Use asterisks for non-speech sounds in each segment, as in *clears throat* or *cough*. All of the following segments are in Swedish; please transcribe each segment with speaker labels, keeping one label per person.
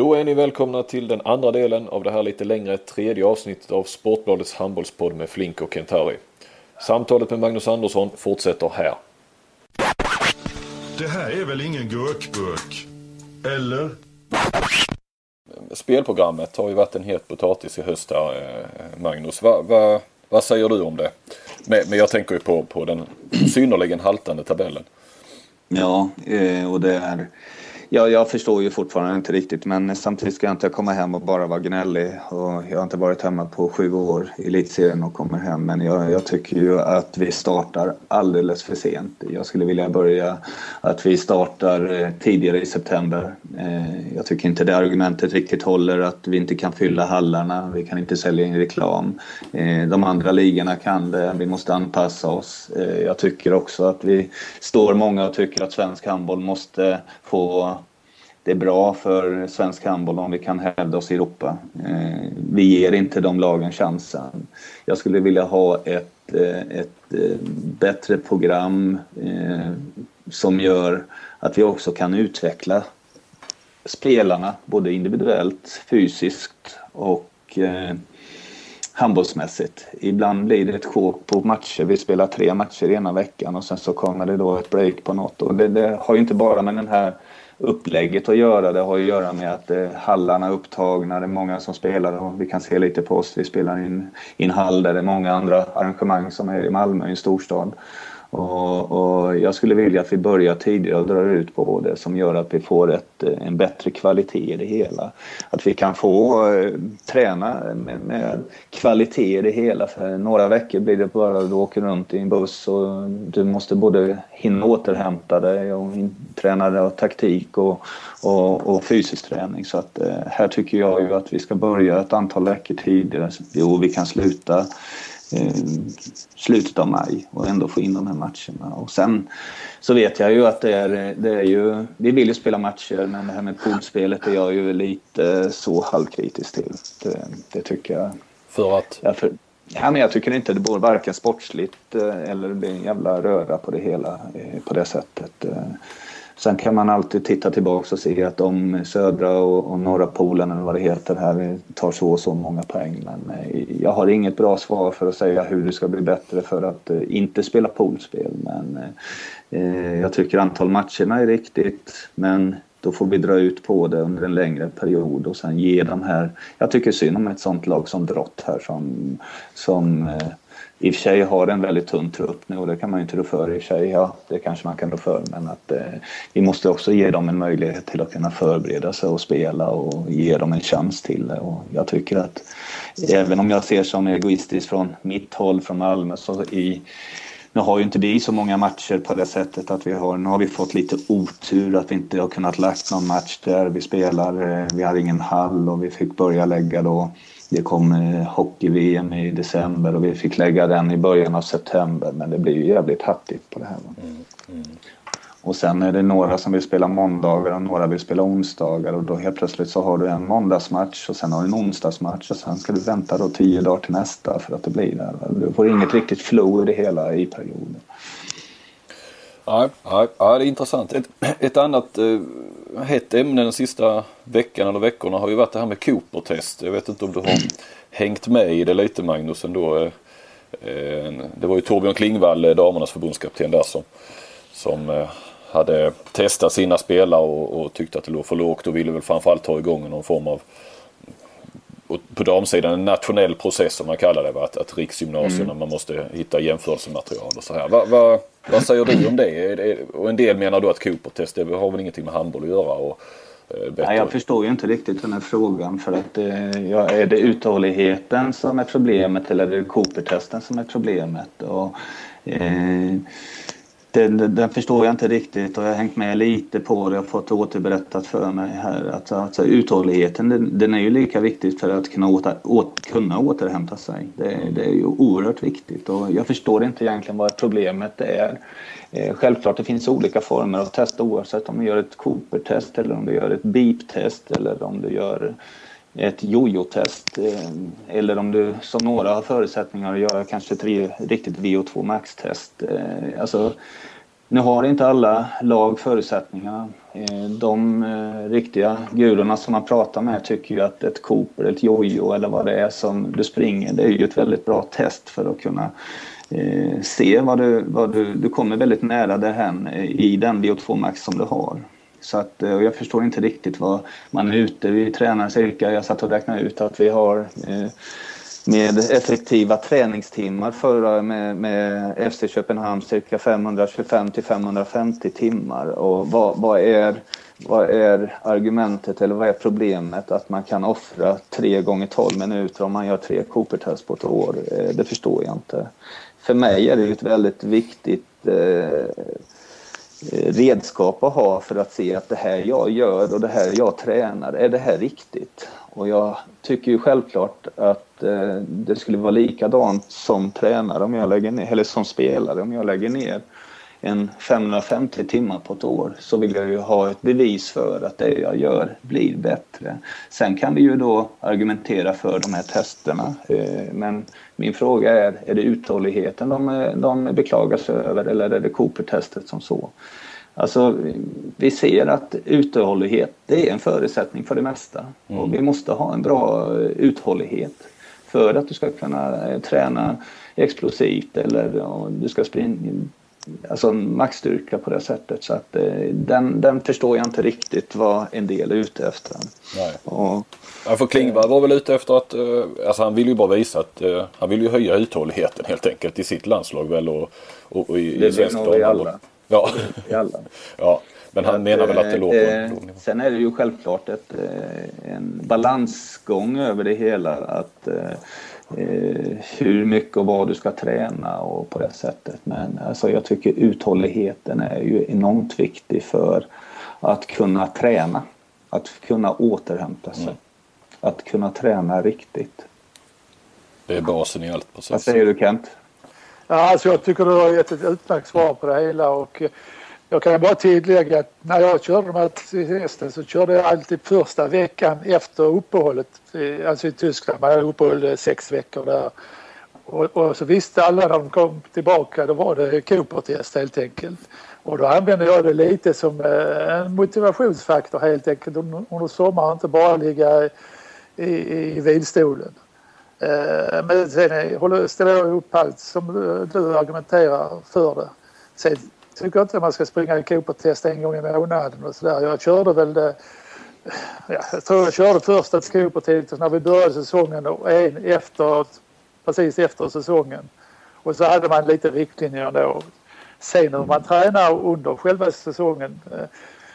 Speaker 1: Då är ni välkomna till den andra delen av det här lite längre tredje avsnittet av Sportbladets handbollspodd med Flink och Kentari. Samtalet med Magnus Andersson fortsätter här.
Speaker 2: Det här är väl ingen gurkburk? Eller?
Speaker 1: Spelprogrammet har ju varit en het potatis i höst här, eh, Magnus. Va, va, vad säger du om det? Men, jag tänker ju på, på den synnerligen haltande tabellen.
Speaker 3: Ja, eh, och det är Ja, jag förstår ju fortfarande inte riktigt men samtidigt ska jag inte komma hem och bara vara gnällig. Och jag har inte varit hemma på sju år i elitserien och kommer hem men jag, jag, tycker ju att vi startar alldeles för sent. Jag skulle vilja börja att vi startar eh, tidigare i september. Eh, jag tycker inte det argumentet riktigt håller att vi inte kan fylla hallarna, vi kan inte sälja in reklam. Eh, de andra ligorna kan det, vi måste anpassa oss. Jag tycker också att vi står många och tycker att svensk handboll måste på det är bra för svensk handboll om vi kan hävda oss i Europa. Eh, vi ger inte de lagen chansen. Jag skulle vilja ha ett, eh, ett eh, bättre program eh, som gör att vi också kan utveckla spelarna både individuellt, fysiskt och eh, handbollsmässigt. Ibland blir det ett sjok på matcher. Vi spelar tre matcher ena veckan och sen så kommer det då ett break på något. Och det, det har ju inte bara med den här upplägget att göra. Det har att göra med att eh, hallarna är upptagna, det är många som spelar och vi kan se lite på oss. Vi spelar i en, i en hall där det är många andra arrangemang som är i Malmö, i en storstad. Och, och, jag skulle vilja att vi börjar tidigare och drar ut på det som gör att vi får ett, eh, en bättre kvalitet i det hela. Att vi kan få eh, träna med, med, kvalitet i det hela. För några veckor blir det bara att du åker runt i en buss och du måste både hinna återhämta dig och träna taktik och, och, och, fysisk träning. Så att eh, här tycker jag ju att vi ska börja ett antal veckor tidigare. Jo, vi kan sluta slutet av maj och ändå få in de här matcherna. Och sen så vet jag ju att det är, det är ju, vi vill ju spela matcher men det här med poolspelet är jag ju lite så halvkritisk till. Det, det tycker jag.
Speaker 1: För att?
Speaker 3: Ja, för, ja, men jag tycker inte det borde varken sportsligt eh, eller det blir en jävla röra på det hela eh, på det sättet. Sen kan man alltid titta tillbaka och se att de södra och, och norra polen eller vad det heter här tar så och så många poäng. Men eh, jag har inget bra svar för att säga hur det ska bli bättre för att eh, inte spela poolspel. Men eh, eh, jag tycker antal matcherna är riktigt. Men då får vi dra ut på det under en längre period och sen ge de här... Jag tycker synd om ett sånt lag som Drott här som, som eh, i och för sig har en väldigt tunn trupp nu och det kan man ju inte rå för i och för sig. Ja, det kanske man kan rå för men att eh, vi måste också ge dem en möjlighet till att kunna förbereda sig och spela och ge dem en chans till det. Och jag tycker att även om jag ser som egoistiskt från mitt håll från Malmö så i nu har ju inte vi så många matcher på det sättet att vi har, nu har vi fått lite otur att vi inte har kunnat lagt någon match där vi spelar, eh, vi hade ingen hall och vi fick börja lägga då det kom eh, hockey-VM i december och vi fick lägga den i början av september men det blir ju jävligt hattigt på det här. Mm, mm. Och sen är det några som vill spela måndagar och några vill spela onsdagar och då helt plötsligt så har du en måndagsmatch och sen har du en onsdagsmatch och sen ska du vänta då tio dagar till nästa för att det blir där. Du får inget riktigt flow i det hela i perioden.
Speaker 1: Ja, ja, ja, det är intressant. Ett, ett annat eh, hett ämne den sista veckan eller veckorna har ju varit det här med Cooper-test. Jag vet inte om du har hängt med i det lite Magnus ändå. Eh, eh, det var ju Torbjörn Klingvall, eh, damernas förbundskapten där som, som eh, hade testat sina spelare och, och tyckte att det låg för lågt och ville väl framförallt ta igång någon form av på damsidan en nationell process som man kallar det. Va? Att, att riksgymnasierna, mm. man måste hitta jämförelsematerial och så här. Va, va, vad säger du om det? Och en del menar då att Cooper-test det har väl ingenting med handboll att göra. Och,
Speaker 3: eh, Nej, jag förstår ju inte riktigt den här frågan för att eh, ja, är det uthålligheten som är problemet eller är det Cooper-testen som är problemet? Och, eh, den, den, förstår jag inte riktigt och jag har hängt med lite på det och fått återberättat för mig här. Att, alltså, uthålligheten den, den är ju lika viktig för att kunna, åter, åt, kunna återhämta sig. Det, det, är ju oerhört viktigt och jag förstår inte egentligen vad problemet är. Eh, självklart det finns olika former av test oavsett om du gör ett Cooper-test eller om du gör ett beep-test eller om du gör ett jojo-test eh, eller om du som några har förutsättningar att göra kanske ett riktigt VO2 max-test. Eh, alltså, Nu har inte alla lag förutsättningarna. Eh, de riktiga gurorna som man pratar med tycker ju att ett Cooper, ett jojo eller vad det är som du springer, det är ju ett väldigt bra test för att kunna se vad du, vad du, du kommer väldigt nära därhän i den VO2 Max som du har. Så att, eh, jag förstår inte riktigt vad man är ute. Vi tränar cirka, jag satt och räknade ut att vi har eh, med effektiva träningstimmar förra med, med FC Köpenhamn cirka 525 till 550 timmar. Och vad, vad, är, vad är argumentet eller vad är problemet att man kan offra 3 gånger 12 minuter om man gör tre Cooper-test på ett år? Eh, det förstår jag inte. För mig är det ett väldigt viktigt eh, Eh, redskap att ha för att se att det här jag gör och det här jag tränar, är det här riktigt? Och jag tycker ju självklart att eh, det skulle vara likadant som tränare om jag lägger ner, eller som spelare om jag lägger ner en 550 timmar på ett år så vill jag ju ha ett bevis för att det jag gör blir bättre. Sen kan vi ju då argumentera för de här testerna. Eh, men min fråga är, är det uthålligheten de, de beklagar sig över eller är det Cooper-testet som så? Alltså, vi ser att uthållighet det är en förutsättning för det mesta. Mm. Och vi måste ha en bra uthållighet för att du ska kunna eh, träna explosivt eller du ska springa alltså maxstyrka på det sättet. Så att eh, den, den förstår jag inte riktigt vad en del är ute efter.
Speaker 1: Nej. Och, ja, för Klingberg var väl ute efter att, eh, alltså han vill ju bara visa att han vill ju höja uthålligheten helt enkelt i sitt landslag väl och, och, och i,
Speaker 3: det i svensk alla.
Speaker 1: Ja. *laughs*
Speaker 3: I alla. *laughs*
Speaker 1: ja. Men han att, menar väl att det låg på en
Speaker 3: eh, Sen är det ju självklart ett, eh, en balansgång över det hela. Att eh, hur mycket och vad du ska träna och på det sättet. Men alltså, jag tycker uthålligheten är ju enormt viktig för att kunna träna. Att kunna återhämta sig. Mm. Att kunna träna riktigt.
Speaker 1: Det är basen i allt
Speaker 3: precis. Vad säger du Kent?
Speaker 4: Ja, alltså jag tycker du har gett ett utmärkt svar på det hela och jag kan bara tillägga att när jag körde de här testen så körde jag alltid första veckan efter uppehållet, alltså i Tyskland, man hade uppehåll sex veckor där. Och, och, så visste alla när de kom tillbaka, då var det Cooper-test helt enkelt. Och då använde jag det lite som eh, en motivationsfaktor helt enkelt under sommaren, inte bara ligga i, i, i vilstolen. Eh, men sen eh, ställer jag upp allt som du argumenterar för det. Sen tycker jag inte man ska springa Cooper-test en gång i månaden och sådär. Jag körde väl det ja, jag tror jag körde första Cooper-testet när vi började säsongen och en efter, precis efter säsongen. Och så hade man lite riktlinjer då. Sen hur man tränar under själva säsongen eh,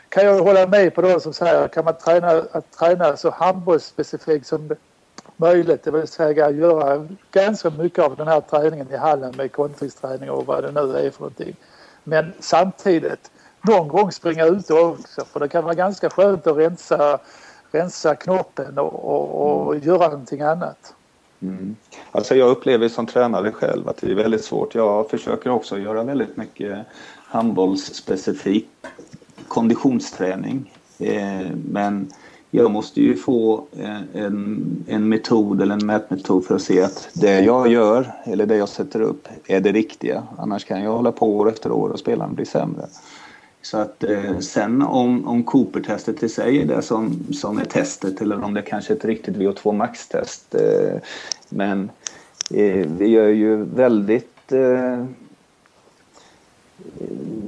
Speaker 4: kan jag hålla med på de som säger kan man träna, att träna så handbollsspecifikt som möjligt, det vill säga göra ganska mycket av den här träningen i hallen med kontringsträning och vad det nu är för någonting. Men samtidigt någon gång springa ut också för det kan vara ganska skönt att rensa, rensa knoppen och, och, och mm. göra någonting annat.
Speaker 3: Mm. Alltså jag upplever som tränare själv att det är väldigt svårt. Jag försöker också göra väldigt mycket handbollsspecifik konditionsträning. Eh, men jag måste ju få eh, en, en metod eller en mätmetod för att se att det jag gör eller det jag sätter upp är det riktiga. Annars kan jag hålla på år efter år och spelaren blir sämre. Så att eh, sen om, om Cooper-testet i sig är det som, som är testet eller om det kanske är ett riktigt VO2 max-test. Eh, men eh, vi gör ju väldigt eh,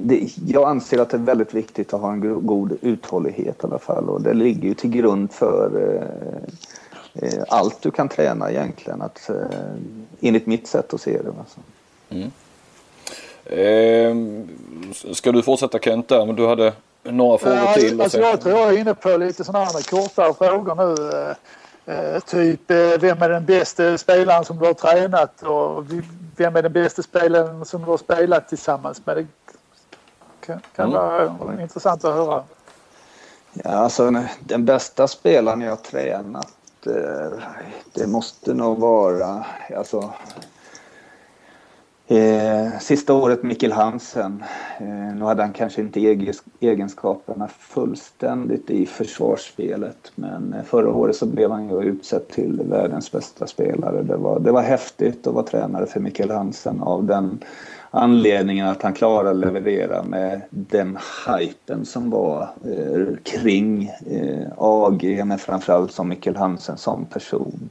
Speaker 3: det, jag anser att det är väldigt viktigt att ha en god uthållighet i alla fall och det ligger ju till grund för eh, eh, allt du kan träna egentligen, att, eh, enligt mitt sätt att se det. Alltså. Mm.
Speaker 1: Eh, ska du fortsätta Kent där? Men du hade några frågor ja, till.
Speaker 4: Alltså, jag tror jag är inne på lite sådana här kortare frågor nu. Eh, eh typ eh, vem är den bästa spelaren som du har tränat och vem är den bästa spelaren som du har spelat tillsammans med? Det kan, kan mm. vara intressant att höra.
Speaker 3: Ja, alltså den bästa spelaren jag har tränat eh, det måste nog vara alltså Eh, sista året Mikkel Hansen. Eh, nu hade han kanske inte egenskaperna fullständigt i försvarsspelet men eh, förra året så blev han ju utsedd till världens bästa spelare. Det var, det var häftigt att vara tränare för Mikkel Hansen av den anledningen att han klarade att leverera med den hypen som var eh, kring eh, AG, men framförallt som Mikkel Hansen som person.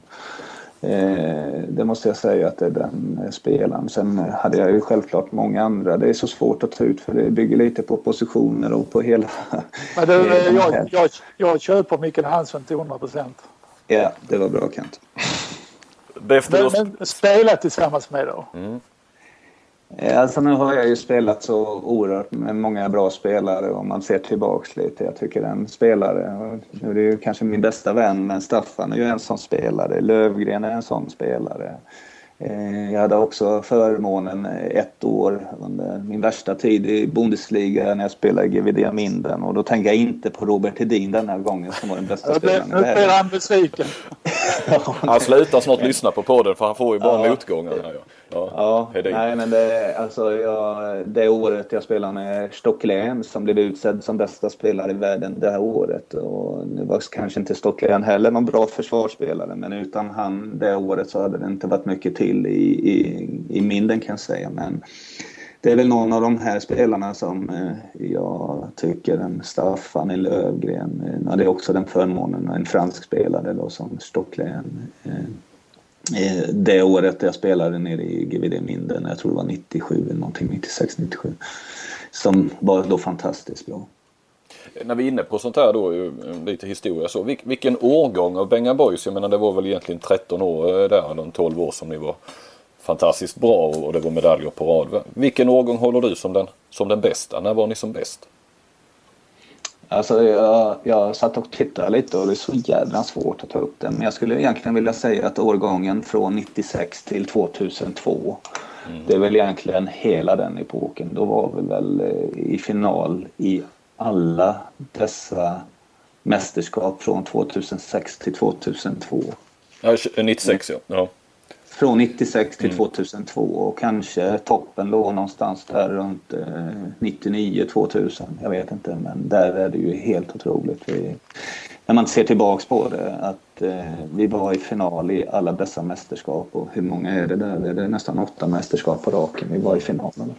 Speaker 3: Eh, det måste jag säga att det är den eh, spelaren. Sen hade jag ju självklart många andra. Det är så svårt att ta ut för det bygger lite på positioner och på hela... *laughs*
Speaker 4: Men du, *laughs* jag, jag, jag köper Mikkel Hansen till 100 procent.
Speaker 3: Ja, det var bra Kent.
Speaker 4: Men, men spela tillsammans med då? Mm.
Speaker 3: Alltså nu har jag ju spelat så oerhört med många bra spelare om man ser tillbaks lite. Jag tycker en spelare, nu är det ju kanske min bästa vän, men Staffan är ju en sån spelare. Lövgren är en sån spelare. Eh, jag hade också förmånen ett år under min värsta tid i Bundesliga när jag spelade GVD Minden och då tänker jag inte på Robert Hedin den här gången som var den bästa spelaren.
Speaker 4: Nu blir han besviken.
Speaker 1: han slutar snart lyssna på podden för han får ju bara ja. motgångar.
Speaker 3: Ja, ja nej men det, alltså, jag, det året jag spelade med Stocklén som blev utsedd som bästa spelare i världen det här året. Och nu var kanske inte Stocklén heller någon bra försvarsspelare men utan han det året så hade det inte varit mycket till i, i, i minden kan jag säga. Men det är väl någon av de här spelarna som eh, jag tycker, en Staffan, en Lövgren, eh, det är också den förmånen, en fransk spelare då som Stocklén. Eh, det året jag spelade nere i GVD Minden, jag tror det var 97 eller någonting, 96, 97. Som var då fantastiskt bra.
Speaker 1: När vi är inne på sånt här då, eh, lite historia så. Vilken årgång av Bengan Boys? Jag menar det var väl egentligen 13 år eh, där, de 12 år som ni var fantastiskt bra och det var medaljer på rad. Vilken årgång håller du som den, som den bästa? När var ni som bäst?
Speaker 3: Alltså jag, jag satt och tittade lite och det är så jävla svårt att ta upp den. Men jag skulle egentligen vilja säga att årgången från 96 till 2002 mm. Det är väl egentligen hela den epoken. Då var vi väl eh, i final i alla dessa mästerskap från 2006 till 2002.
Speaker 1: Ja, 96 ja. ja.
Speaker 3: Från 96 till mm. 2002 och kanske toppen låg någonstans där runt eh, 99-2000. Jag vet inte men där är det ju helt otroligt. Vi, när man ser tillbaks på det att eh, vi var i final i alla dessa mästerskap och hur många är det där? Det är nästan åtta mästerskap på raken vi var i finalen.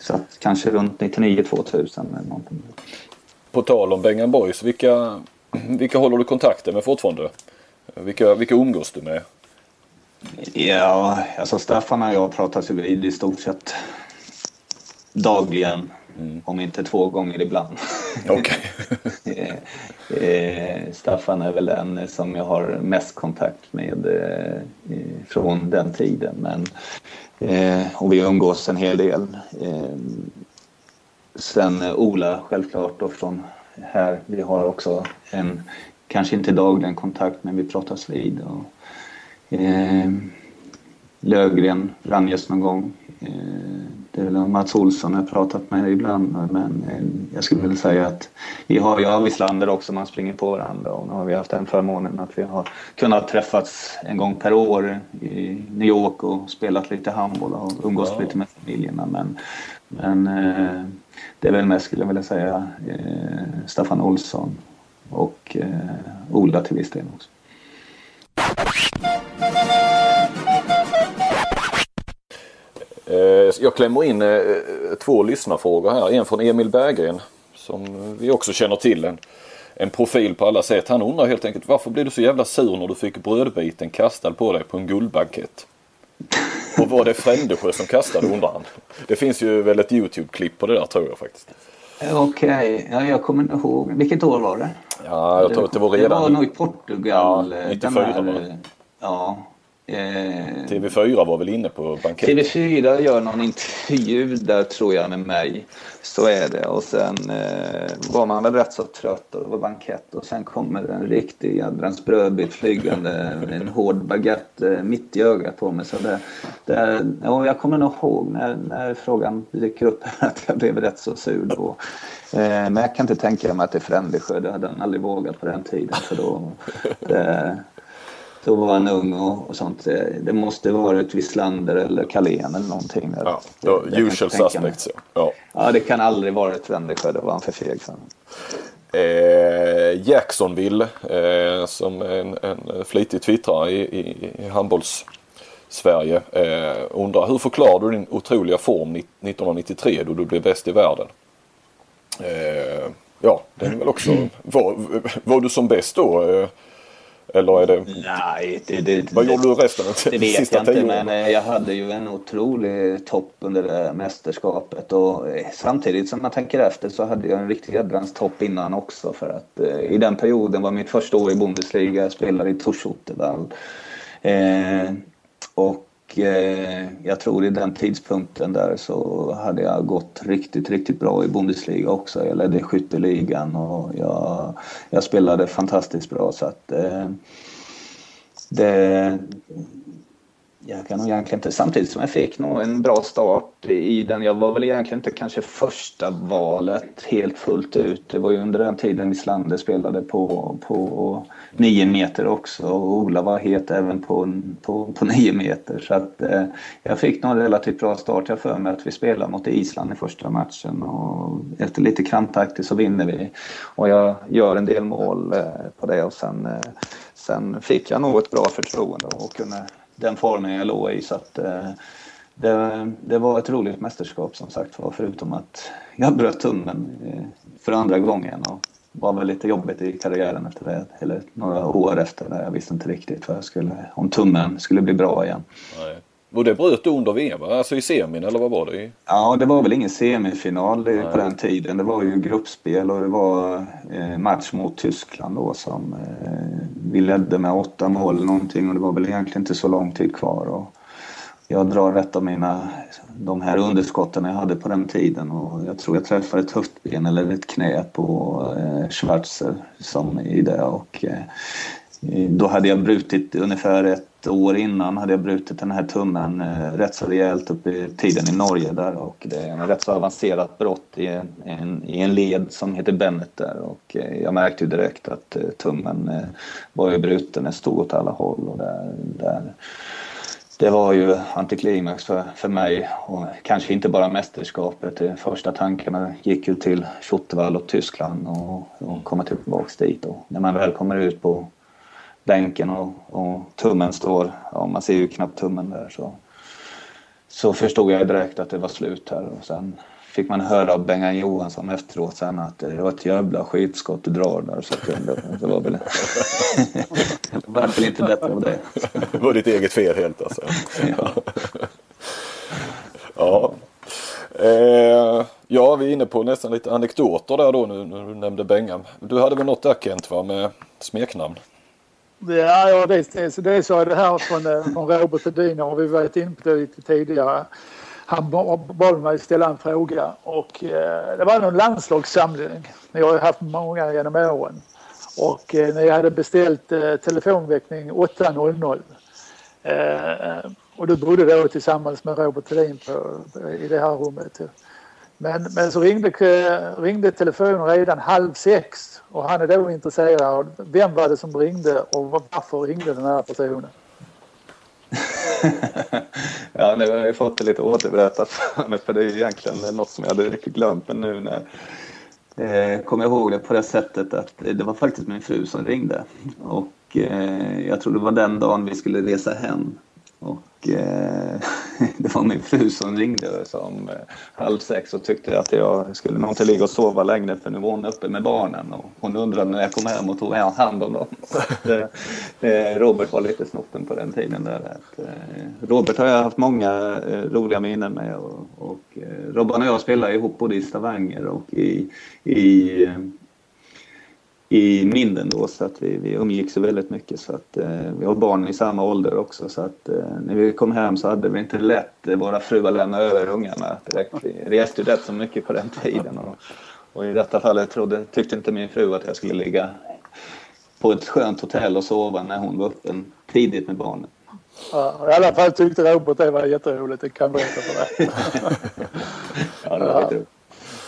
Speaker 3: Så att kanske runt 99-2000 eller någonting.
Speaker 1: På tal om Bengan Boys, vilka, vilka håller du kontakter med fortfarande? Vilka, vilka umgås du med?
Speaker 3: Ja, alltså Staffan och jag pratas ju vid i stort sett dagligen. Mm. Om inte två gånger ibland. *laughs*
Speaker 1: Okay. *laughs*
Speaker 3: Eh, eh, Staffan är väl den som jag har mest kontakt med eh, från den tiden. Men, och vi umgås en hel del. Sen Ola självklart då från här. Vi har också en, kanske inte dagligen kontakt men vi pratas vid. Och, Eh, Lövgren, Ranjes någon gång. Eh, det är väl Mats Olsson jag pratat med ibland men eh, jag skulle vilja säga att vi har ju Avislander också, man springer på varandra och nu har vi haft den förmånen att vi har kunnat träffats en gång per år i New York och spelat lite handboll och umgås ja. lite med familjerna men, men eh, det är väl mest skulle jag vilja säga eh, Staffan Olsson och eh, Ola till viss del också.
Speaker 1: Jag klämmer in eh, två lyssnarfrågor här. En från Emil Berggren som vi också känner till. En, en profil på alla sätt. Han undrar helt enkelt varför blev du så jävla sur när du fick brödbiten kastad på dig på en guldbankett? Och var det Frändesjö som kastade undrar han. Det finns ju väl ett Youtube-klipp på det där tror jag faktiskt.
Speaker 3: Okej, okay. ja, jag kommer inte ihåg. Vilket år var det?
Speaker 1: Ja, jag tror att det var redan...
Speaker 3: Det var nog i Portugal.
Speaker 1: Ja, 94 här?
Speaker 3: Ja,
Speaker 1: Eh, TV4 var väl inne på bankett?
Speaker 3: TV4 gör någon intervju där tror jag med mig. Så är det. Och sen eh, var man väl rätt så trött och det var bankett. Och sen kommer en riktig jädrans brödbit flygande. en hård baguette eh, mitt i ögat på mig. Så det, det, ja, jag kommer nog ihåg när, när frågan dyker upp att jag blev rätt så sur då. Eh, men jag kan inte tänka mig att det är Frändesjö. Det hade han aldrig vågat på den tiden. För då, det, då var han ung och, och sånt. Det måste varit Wislander eller Carlén eller någonting.
Speaker 1: Ja, då, det, usual suspects. Ja.
Speaker 3: ja, det kan aldrig varit Wendersjö. Då var han för feg.
Speaker 1: Eh, Jacksonville eh, som en, en flitig twittrare i, i, i handbolls Sverige. Eh, undrar hur förklarar du din otroliga form 1993 då du blev bäst i världen? Eh, ja, det är väl också. *clears throat* Var, var du som bäst då? Eh, eller är det...
Speaker 3: Nej, det, det,
Speaker 1: Vad gjorde du resten av
Speaker 3: det vet
Speaker 1: sista
Speaker 3: jag inte, men eh, jag hade ju en otrolig topp under det där mästerskapet. Och eh, samtidigt som man tänker efter så hade jag en riktig jädrans topp innan också. För att eh, i den perioden var mitt första år i Bundesliga. Jag spelade i Torshotevall. Eh, och eh, jag tror i den tidpunkten där så hade jag gått riktigt, riktigt bra i Bundesliga också. Jag ledde skytteligan och jag, jag spelade fantastiskt bra. Så att eh, det, jag kan nog egentligen inte, samtidigt som jag fick nog en bra start i den. Jag var väl egentligen inte kanske första valet helt fullt ut. Det var ju under den tiden Islander spelade på, på nio meter också och Ola var het även på, på, på nio meter. Så att eh, jag fick nog en relativt bra start. Jag för mig att vi spelade mot Island i första matchen och efter lite krampaktigt så vinner vi. Och jag gör en del mål eh, på det och sen, eh, sen fick jag nog ett bra förtroende och kunde den formen jag låg i. Så att, eh, det, det var ett roligt mästerskap som sagt var förutom att jag bröt tummen eh, för andra gången och var väl lite jobbigt i karriären efter det. Eller några år efter det. Jag visste inte riktigt vad jag skulle, om tummen skulle bli bra igen.
Speaker 1: Nej. Och det bröt du under VM va? Alltså i semin eller vad var det?
Speaker 3: Ja, det var väl ingen semifinal i- på den tiden. Det var ju gruppspel och det var eh, match mot Tyskland då som eh, vi ledde med åtta mål eller någonting och det var väl egentligen inte så lång tid kvar. Och jag drar rätt av mina, de här underskotten jag hade på den tiden och jag tror jag träffade ett höftben eller ett knä på eh, Schwarzer som i det och eh, Eh, då hade jag brutit ungefär ett år innan hade jag brutit den här tummen eh, rätt så rejält upp i tiden i Norge där och det är en rätt så avancerat brott i en, en, i en led som heter Bennet där och eh, jag märkte ju direkt att eh, tummen eh, var ju bruten, den stod åt alla håll och där, där det var ju antiklimax för, för mig och kanske inte bara mästerskapet. De första tankarna gick ju till Schottwall och Tyskland och, och komma tillbaks dit. Och när man väl kommer ut på bänken och, och tummen står, ja man ser ju knappt tummen där så, så förstod jag direkt att det var slut här och sen fick man höra av Bengan Johansson efteråt sen att det var ett jävla skitskott du drar där så det, det var väl *laughs* det var väl inte bättre av det.
Speaker 1: Det var ditt eget fel helt alltså. *laughs* ja. Eh, ja, vi är inne på nästan lite anekdoter där då nu när du nämnde Bengan. Du hade väl något där Kent va med smeknamn?
Speaker 4: Ja, ja det, det, det är så det här från, eh, från Robert Hedin har vi varit inne på det lite tidigare. Han bad mig ställa en fråga och eh, det var någon landslagssamling. Ni har ju haft många genom åren. Och eh, ni hade beställt eh, telefonväckning 8.00. Eh, eh, och du bodde då tillsammans med Robert Hedin på, i det här rummet. Men, men så ringde, ringde telefonen redan halv sex och han är då intresserad vem var det som ringde och varför ringde den här personen. *laughs*
Speaker 3: ja, nu har jag ju fått det lite återberättat för mig för det är egentligen något som jag hade riktigt glömt. Men nu när eh, kommer jag ihåg det på det sättet att det var faktiskt min fru som ringde. Och eh, jag tror det var den dagen vi skulle resa hem. Och Eh, *laughs* det var min fru som ringde som eh, halv sex och tyckte att jag skulle nog inte ligga och sova längre för nu var hon uppe med barnen och hon undrade när jag kom hem och tog hand om dem. *laughs* Eh, eh, Robert var lite snoppen på den tiden. Där, att, eh, Robert har jag haft många eh, roliga minnen med och, och eh, Robban och jag spelade ihop både i Stavanger och i, i eh, i Minden då så att vi, vi umgicks väldigt mycket så att eh, vi har barn i samma ålder också så att eh, när vi kom hem så hade vi inte lätt eh, våra fruar lämna över ungarna direkt. Vi reste ju rätt så mycket på den tiden och, och i detta fallet trodde, tyckte inte min fru att jag skulle ligga på ett skönt hotell och sova när hon var uppe tidigt med barnen.
Speaker 4: Ja, I alla fall tyckte Robert *laughs* det var jätteroligt, det kan jag berätta för dig.
Speaker 3: Ja, det var roligt.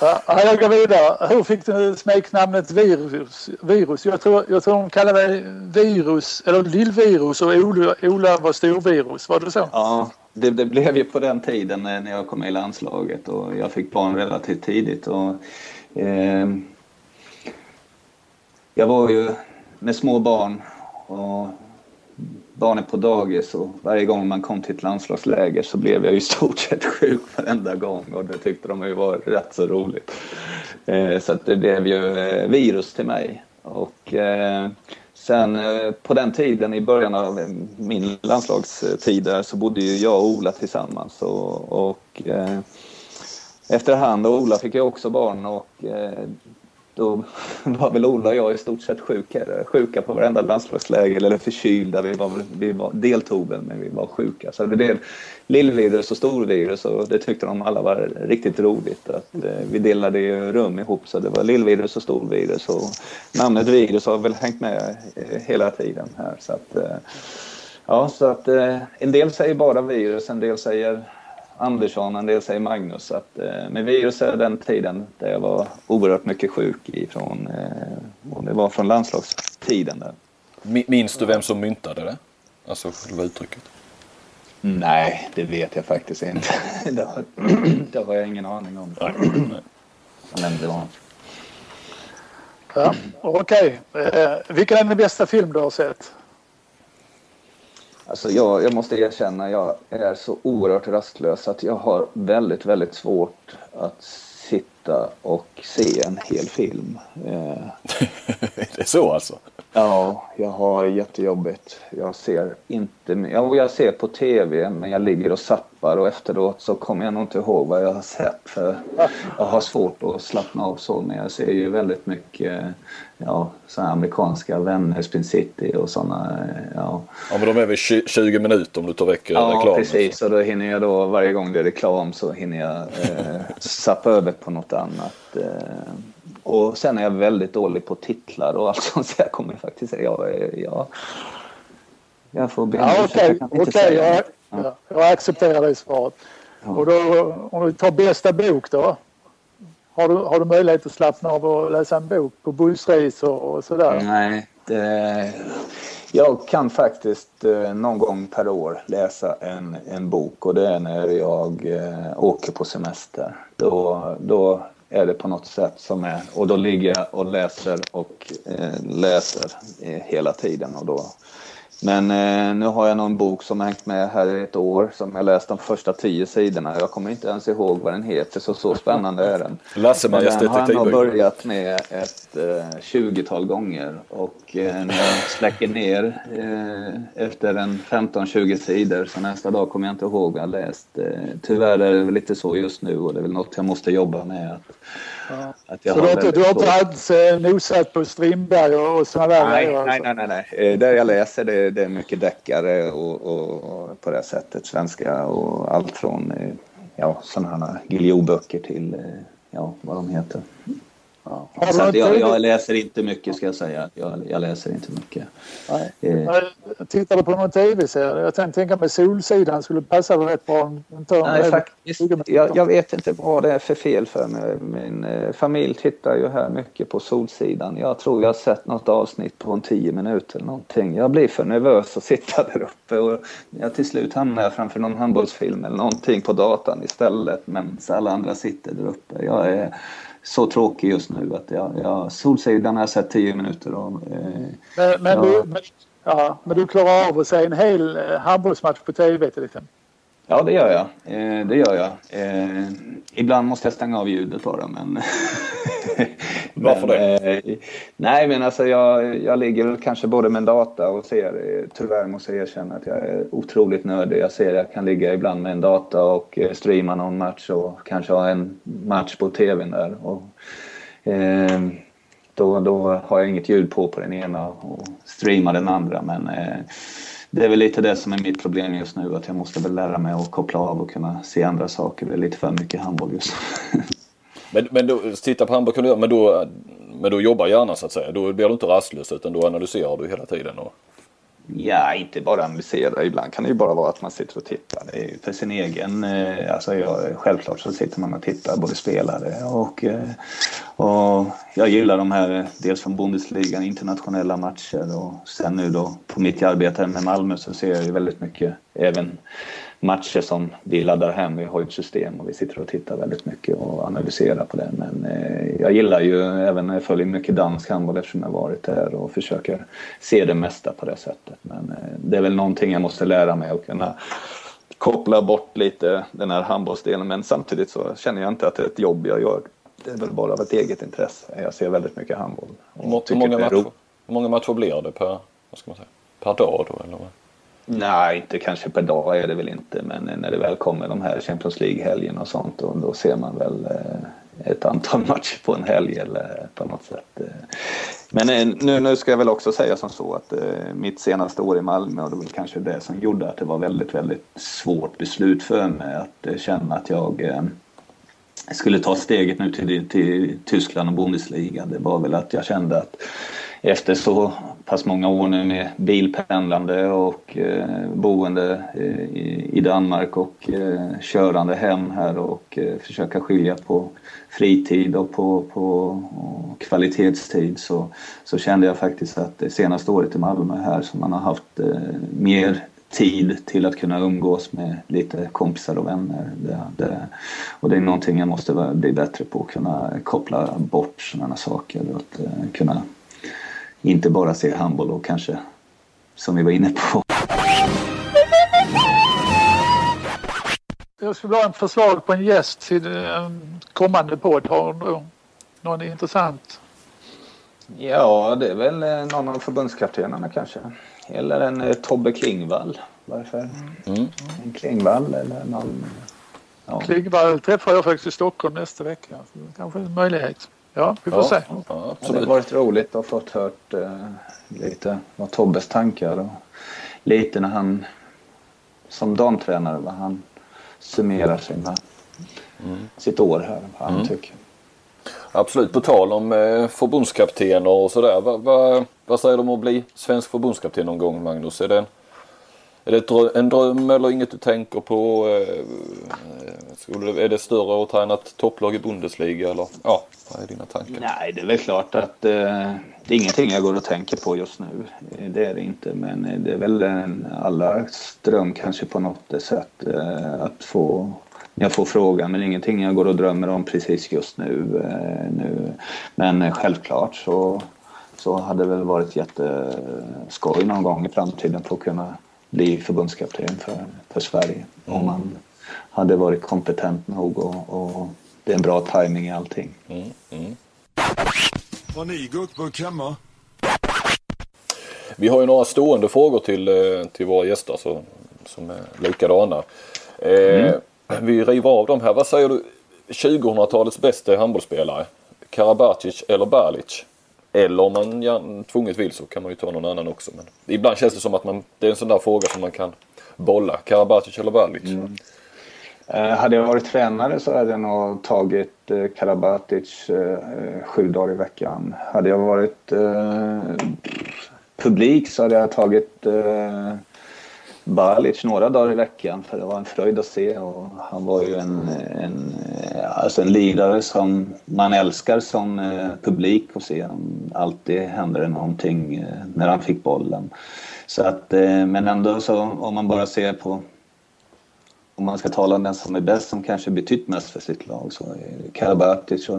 Speaker 4: Ja, jag går vidare. Hur fick du smeknamnet virus? virus? Jag, tror, jag tror de kallade dig virus, eller lillvirus och Ola, Ola var storvirus. Var det så?
Speaker 3: Ja, det, det blev ju på den tiden när jag kom med i landslaget och jag fick barn relativt tidigt. Och, eh, jag var ju med små barn och barnet på dagis och varje gång man kom till ett landslagsläger så blev jag i stort sett sjuk varenda gång och det tyckte de ju var rätt så roligt. Eh, så att det blev ju eh, virus till mig. Och eh, sen på den tiden i början av min landslagstid där så bodde ju jag och Ola tillsammans och, och efterhand och Ola fick jag också barn och då var väl Ola och jag i stort sett sjuka, sjuka på varenda landslagsläger eller förkylda. Vi, var, vi var, deltog väl men vi var sjuka. Så det blev lillvirus och storvirus och det tyckte de alla var riktigt roligt. Att, eh, vi delade ju rum ihop så det var lillvirus och storvirus och namnet virus har väl hängt med eh, hela tiden här. Så att, eh, ja, så att eh, en del säger bara virus, en del säger Andersson, en del säger Magnus. Att, eh, med viruset den tiden där jag var oerhört mycket sjuk ifrån, eh, och det var från landslagstiden där.
Speaker 1: Minns du vem som myntade det? Alltså själva uttrycket?
Speaker 3: Nej, det vet jag faktiskt inte. *laughs* det, har, det har jag ingen aning om. Men det var...
Speaker 4: Ja, Okej, okay. eh, vilken är den bästa film du har sett?
Speaker 3: Alltså jag, jag måste erkänna, jag är så oerhört rastlös att jag har väldigt, väldigt svårt att sitta och se en hel film.
Speaker 1: Eh, *laughs* det är så alltså?
Speaker 3: Ja, jag har jättejobbigt. Jag ser inte... Ja, jag ser på tv, men jag ligger och zappar och efteråt så kommer jag nog inte ihåg vad jag har sett. För jag har svårt att slappna av så, men jag ser ju väldigt mycket ja, så amerikanska vänner, Spin City och sådana. Ja.
Speaker 1: ja, men de är väl 20 minuter om du tar väck
Speaker 3: ja, reklam? Ja, precis. Och då hinner jag då, varje gång det är reklam så hinner jag eh, över på något annat. Eh, och sen är jag väldigt dålig på titlar och allt sånt. Så jag kommer faktiskt säga ja, ja. Jag får be
Speaker 4: ja, Okej, okay, okay, jag, ja. jag accepterar det svaret. Ja. Och då, om vi tar bästa bok då? Har du, har du möjlighet att slappna av och läsa en bok på bussresor och sådär?
Speaker 3: Nej, det, jag kan faktiskt eh, någon gång per år läsa en, en bok och det är när jag eh, åker på semester. Då, då är det på något sätt som är och då ligger jag och läser och eh, läser hela tiden och då men eh, nu har jag någon bok som har hängt med här i ett år som jag läst de första tio sidorna. Jag kommer inte ens ihåg vad den heter så så spännande är den.
Speaker 1: Lasse
Speaker 3: Men den har jag nog börjat med ett eh, 20-tal gånger och eh, när jag släcker ner eh, efter en 15-20 sidor så nästa dag kommer jag inte ihåg vad jag läst. Eh, tyvärr är det lite så just nu och det är väl något jag måste jobba med. Att.
Speaker 4: Att jag så har du, du har inte eh, nosat på Strindberg och, och sådana där
Speaker 3: nej, grejer? Nej, nej, nej, nej. Det jag läser det, det är mycket deckare och, och, och, på det sättet svenska och allt från eh, ja, sådana här Guillou-böcker till eh, ja, vad de heter. Ja. Så jag, jag, läser inte mycket ska jag säga. Jag, jag läser inte mycket.
Speaker 4: Nej. Eh. Tittar du på någon tv-serie? Jag tänkte tänka mig Solsidan skulle passa rätt bra.
Speaker 3: Nej, faktiskt, jag, jag, vet inte vad det är för fel för mig. Min eh, familj tittar ju här mycket på Solsidan. Jag tror jag har sett något avsnitt på en tio minuter eller någonting. Jag blir för nervös att sitta där uppe och jag till slut hamnar jag framför någon handbollsfilm eller någonting på datan istället. Men alla andra sitter där uppe. Jag är så tråkig just nu att jag, jag Solsidan har jag sett tio minuter av. Eh,
Speaker 4: men, men, du, men, ja, men du klarar av att se en hel eh, handbollsmatch på tv till exempel?
Speaker 3: Ja, det gör jag. Eh, det gör jag. Eh, ibland måste jag stänga av ljudet bara, men... *laughs*
Speaker 1: Varför det?
Speaker 3: Eh, nej, men alltså jag, jag ligger kanske både med en data och ser... Tyvärr måste jag erkänna att jag är otroligt nördig. Jag ser att jag kan ligga ibland med en data och eh, streama någon match och kanske ha en match på tvn där. Och, eh, då, då har jag inget ljud på på den ena och streamar den andra, men eh, det är väl lite det som är mitt problem just nu. Att jag måste väl lära mig att koppla av och kunna se andra saker. Det är lite för mycket handboll just *laughs*
Speaker 1: men, men då, titta på handboll kan du göra, men då, men då jobbar hjärnan så att säga. Då blir du inte rastlös utan då analyserar du hela tiden. Och...
Speaker 3: Ja, inte bara analysera. Ibland kan det ju bara vara att man sitter och tittar. Det är för sin egen... Eh, alltså jag, självklart så sitter man och tittar, både spelare och, eh, och jag gillar de här, eh, dels från Bundesliga, internationella matcher och sen nu då på mitt arbete med Malmö så ser jag ju väldigt mycket även matcher som vi laddar hem. Vi har ett system och vi sitter och tittar väldigt mycket och analyserar på det. Men eh, jag gillar ju även, jag följer mycket dansk handboll eftersom jag varit där och försöker se det mesta på det sättet. Men eh, det är väl någonting jag måste lära mig att kunna koppla bort lite den här handbollsdelen. Men samtidigt så känner jag inte att det är ett jobb jag gör. Det är väl bara av ett eget intresse. Jag ser väldigt mycket handboll.
Speaker 1: Hur må- hur många, matcher, hur många matcher blir det per, vad ska man säga, per dag då? Eller?
Speaker 3: Nej, inte kanske per dag är det väl inte. Men när det väl kommer de här Champions League-helgerna och sånt då, då ser man väl eh, ett antal *laughs* matcher på en helg eller på något sätt. eh. Men eh, nu, nu ska jag väl också säga som så att mitt senaste år i Malmö och det var kanske det som gjorde att det var väldigt, väldigt svårt beslut för mig att känna att jag skulle ta steget nu till, till Tyskland och Bundesliga. Det var väl att jag kände att efter så pass många år nu med bilpendlande och eh, boende eh, i, i Danmark och eh, körande hem här och eh, försöka skilja på fritid och på, på och kvalitetstid så, så kände jag faktiskt att det senaste året i Malmö här som man har haft eh, mer tid till att kunna umgås med lite kompisar och vänner. Det, det, och det är någonting jag måste bli bättre på, kunna koppla bort sådana saker. Och att eh, kunna inte bara se handboll och kanske, som vi var inne på,
Speaker 4: Jag skulle vilja ha en förslag på en gäst till en kommande podd. Har du någon intressant?
Speaker 3: Ja, det är väl eh, någon av förbundskaptenerna kanske. Eller en eh, Tobbe Klingvall. Varför?
Speaker 1: Mm.
Speaker 3: En Klingvall eller någon... Ja.
Speaker 4: Klingvall träffar jag faktiskt i Stockholm nästa vecka. Så det kanske är en möjlighet. Ja, vi får
Speaker 1: Ja,
Speaker 4: se.
Speaker 1: ja,
Speaker 3: Det har varit roligt att ha fått hört eh, lite vad Tobbes tankar och lite när han som damtränare vad han summerar sina, sitt år här. Vad han tycker.
Speaker 1: Absolut. På tal om eh, förbundskaptener och sådär. Vad, va, vad säger du om att bli svensk förbundskapten någon gång Magnus? Är det en, är det en dröm eller inget du tänker på? Eh, skulle, är det större att träna ett topplag i Bundesliga eller? Ja, vad är dina tankar?
Speaker 3: Nej, det är väl klart att eh, det är ingenting jag går och tänker på just nu. Eh, det är det inte. Men eh, det är väl en, allas dröm kanske på något sätt eh, att få jag får frågan men ingenting jag går och drömmer om precis just nu. Eh, nu. Men eh, självklart så, så hade det väl varit jätteskoj någon gång i framtiden för att kunna bli förbundskapten för, för Sverige. Om man hade varit kompetent nog och, och det är en bra timing i allting.
Speaker 1: Mm, mm.
Speaker 2: Har ni guckburk hemma?
Speaker 1: Vi har ju några stående frågor till, eh, till våra gäster så, som är likadana. Eh, vi river av dem här. Vad säger du? 2000-talets bästa handbollsspelare? Karabatic eller Balic? Eller om man ja, tvunget vill så kan man ju ta någon annan också. Men ibland känns det som att man, det är en sån där fråga som man kan bolla. Karabatic eller Balic? Mm.
Speaker 3: Eh, hade jag varit tränare så hade jag nog tagit eh, Karabatic eh, sju dagar i veckan. Hade jag varit eh, publik så hade jag tagit eh, Balic några dagar i veckan för det var en fröjd att se och han var ju en, en, alltså en lirare som man älskar som eh, publik att se. Alltid hände det någonting eh, när han fick bollen. Så att, eh, men ändå så om man bara ser på om man ska tala om den som är bäst som kanske betytt mest för sitt lag så är det Karabatic. Och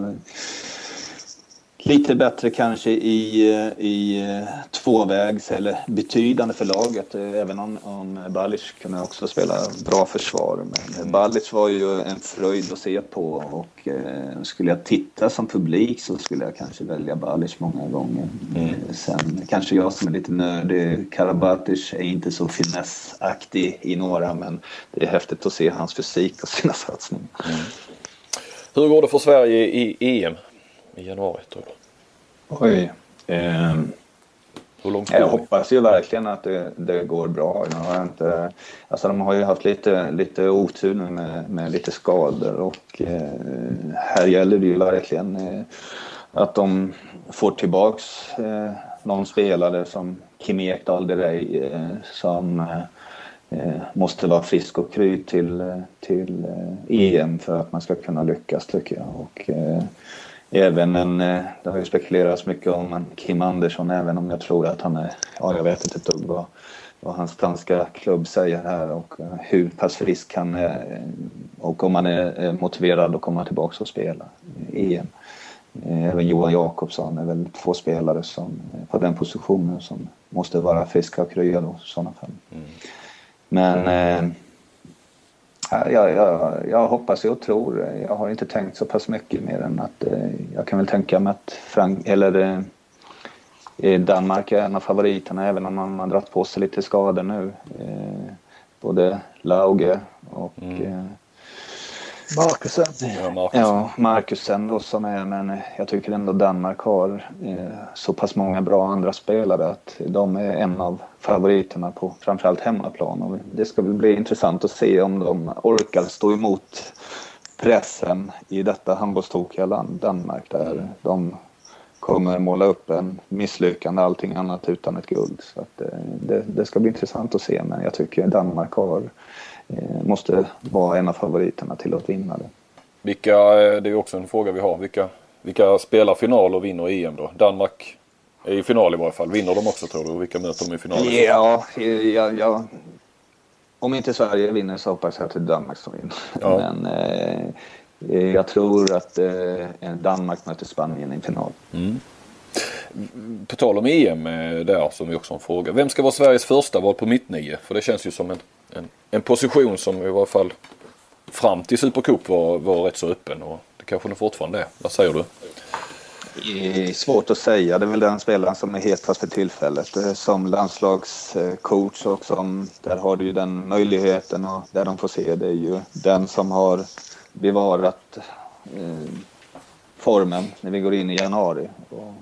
Speaker 3: lite bättre kanske i, eh, i eh, tvåvägs eller betydande för laget. eh, Även om, om Balic kunde också spela bra försvar. Men Balic var ju en fröjd att se på och eh, skulle jag titta som publik så skulle jag kanske välja Balic många gånger. Eh, Sen kanske jag som är lite nördig, Karabatic är inte så finessaktig i några men det är häftigt att se hans fysik och sina satsningar.
Speaker 1: Hur går det för Sverige i EM i januari? Tror du?
Speaker 3: Oj. Ehm,
Speaker 1: Hur långt
Speaker 3: Jag hoppas ju verkligen att det, det går bra. Jag har inte, alltså de har ju haft lite, lite otur nu med, med lite skador och eh, här gäller det ju verkligen eh, att de får tillbaks eh, någon spelare som Kim Ekdahl Derey eh, som eh, eh, måste vara frisk och kry till, eh, till eh, EM för att man ska kunna lyckas tycker jag. Och, eh, Även en, eh, det har ju spekulerats mycket om Kim Andersson även om jag tror att han är, ja jag vet inte ett dugg vad, vad hans franska klubb säger här och eh, hur pass frisk han är och om han är eh, motiverad att komma tillbaka och spela EM. Eh, även Johan Jakobsson är väl två spelare som, eh, på den positionen som måste vara friska och redo i sådana fall. Mm. Men eh, jag, jag, jag hoppas och tror. Jag har inte tänkt så pass mycket mer än att eh, jag kan väl tänka mig att Frank, eller, eh, Danmark är en av favoriterna även om man har dragit på sig lite skador nu. Eh, både Lauge och mm.
Speaker 4: Markusen.
Speaker 3: Ja, Markusen. Ja, Markusen då som är, men jag tycker ändå Danmark har eh, så pass många bra andra spelare att de är en av favoriterna på framförallt hemmaplan. Och det ska väl bli intressant att se om de orkar stå emot pressen i detta handbollstokiga land, Danmark, där de kommer måla upp en misslyckande allting annat utan ett guld. Så att, eh, det, det ska bli intressant att se, men jag tycker Danmark har Eh, måste vara en av favoriterna till att vinna det.
Speaker 1: Vilka, eh, det är också en fråga vi har, vilka, vilka spelar final och vinner EM då? Danmark är i final i varje fall. Vinner de också tror du? Vilka möter de i final?
Speaker 3: Ja, ja, ja. om inte Sverige vinner så hoppas jag att det är Danmark som vinner. Ja. Men eh, jag tror att eh, Danmark möter Spanien i final. Mm.
Speaker 1: På tal om EM eh, där som vi också har en fråga. Vem ska vara Sveriges första val på mittnio? För det känns ju som en en, en position som i varje fall fram till Supercup var, var rätt så öppen och det kanske den fortfarande är. Vad säger du?
Speaker 3: Svårt att säga. Det är väl den spelaren som är hetast för tillfället. Eh, som landslagscoach och som, där har du ju den möjligheten och där de får se det är ju den som har bevarat eh, formen när vi går in i januari. Och,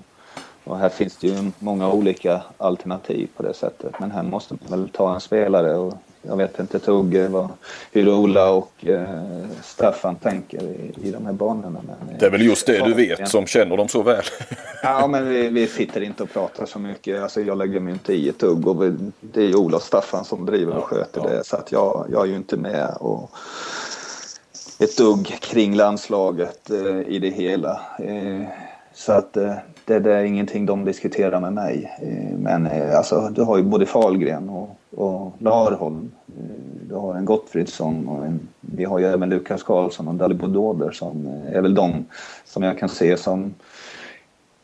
Speaker 3: och, här finns det ju många olika alternativ på det sättet. Men här måste man väl ta en spelare och jag vet inte Tugge vad, hur Ola och eh, Staffan tänker i, i de här banorna. Men,
Speaker 1: eh, det är väl just det du vet som känner dem så väl. *laughs*
Speaker 3: ja, men vi, vi sitter inte och pratar så mycket. Alltså, jag lägger mig inte i ett dugg och vi, det är Ola och Staffan som driver och sköter ja, ja. det. Så att jag, jag är ju inte med och ett dugg kring landslaget eh, i det hela. Eh, så att eh, det, det, är ingenting de diskuterar med mig. Eh, men eh, alltså, du har ju både Fahlgren och, och Larholm. Eh, du har en Gottfridsson och en, vi har ju även Lukas Karlsson och Dalibor Doder som är väl de som jag kan se som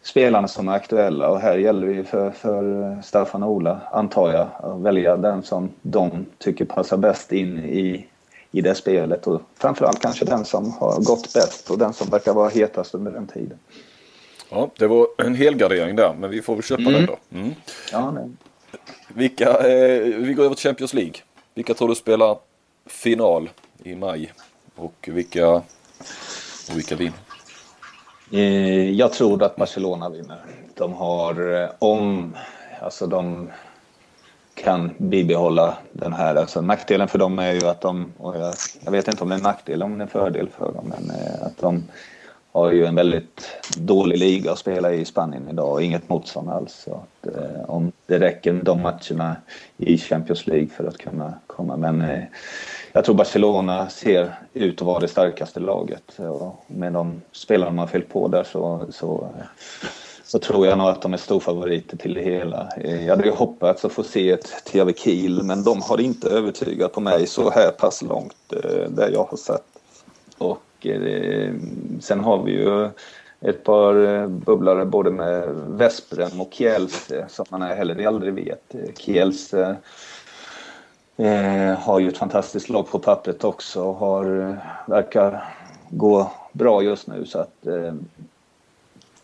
Speaker 3: spelarna som är aktuella och här gäller det ju för, för Staffan och Ola, antar jag, att välja den som de tycker passar bäst in i, i det spelet och framförallt kanske den som har gått bäst och den som verkar vara hetast under den tiden.
Speaker 1: Ja, det var en helgardering där, men vi får väl köpa mm. den då. Mm.
Speaker 3: Ja, nej.
Speaker 1: Vilka, eh, vi går över till Champions League. Vilka tror du spelar final i maj? Och vilka, och vilka vinner?
Speaker 3: Eh, jag tror att Barcelona vinner. De har, eh, om, alltså de kan bibehålla den här, alltså nackdelen för dem är ju att de, och jag, jag vet inte om det är en nackdel om det är en fördel för dem, men eh, att de har ju en väldigt dålig liga att spela i Spanien idag och inget motstånd alls. Så att, eh, om det räcker med de matcherna i Champions League för att kunna komma. Men eh, jag tror Barcelona ser ut att vara det starkaste laget. Och med de spelarna man har fyllt på där så, så, så tror jag nog att de är storfavoriter till det hela. Eh, jag hade ju hoppats att få se ett TV Kiel men de har inte övertygat på mig så här pass långt eh, där jag har sett. Och Eh, sen har vi ju ett par eh, bubblare både med Vesprem och Kielse eh, som man heller aldrig vet. Kielse eh, har ju ett fantastiskt lag på pappret också och har, verkar gå bra just nu så att eh,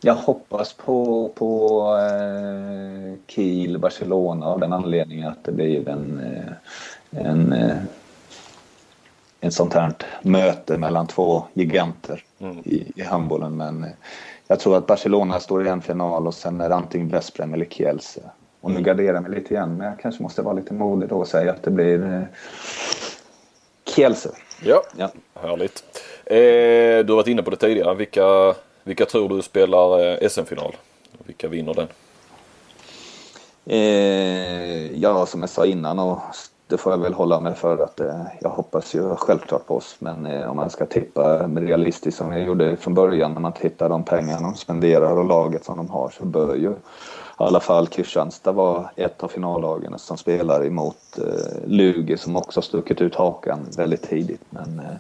Speaker 3: jag hoppas på, på eh, Kiel, Barcelona av den anledningen att det blir en, en ett sånt här möte mellan två giganter mm. i, i handbollen. Men eh, jag tror att Barcelona står i en final och sen är det antingen Vesprem eller Kielse. Och nu mm. garderar jag mig lite igen, men jag kanske måste vara lite modig då och säga att det blir eh, Kielse.
Speaker 1: Ja, ja. härligt. Eh, du har varit inne på det tidigare. Vilka, vilka tror du spelar eh, SM-final? Vilka vinner den?
Speaker 3: Eh, ja, som jag sa innan och det får jag väl hålla mig för att eh, jag hoppas ju självklart på oss. Men eh, om man ska tippa realistiskt som jag gjorde från början när man tittar de pengar de spenderar och laget som de har så bör ju i alla fall Kristianstad vara ett av finallagen som spelar emot eh, Lugi som också stuckit ut hakan väldigt tidigt. Men eh,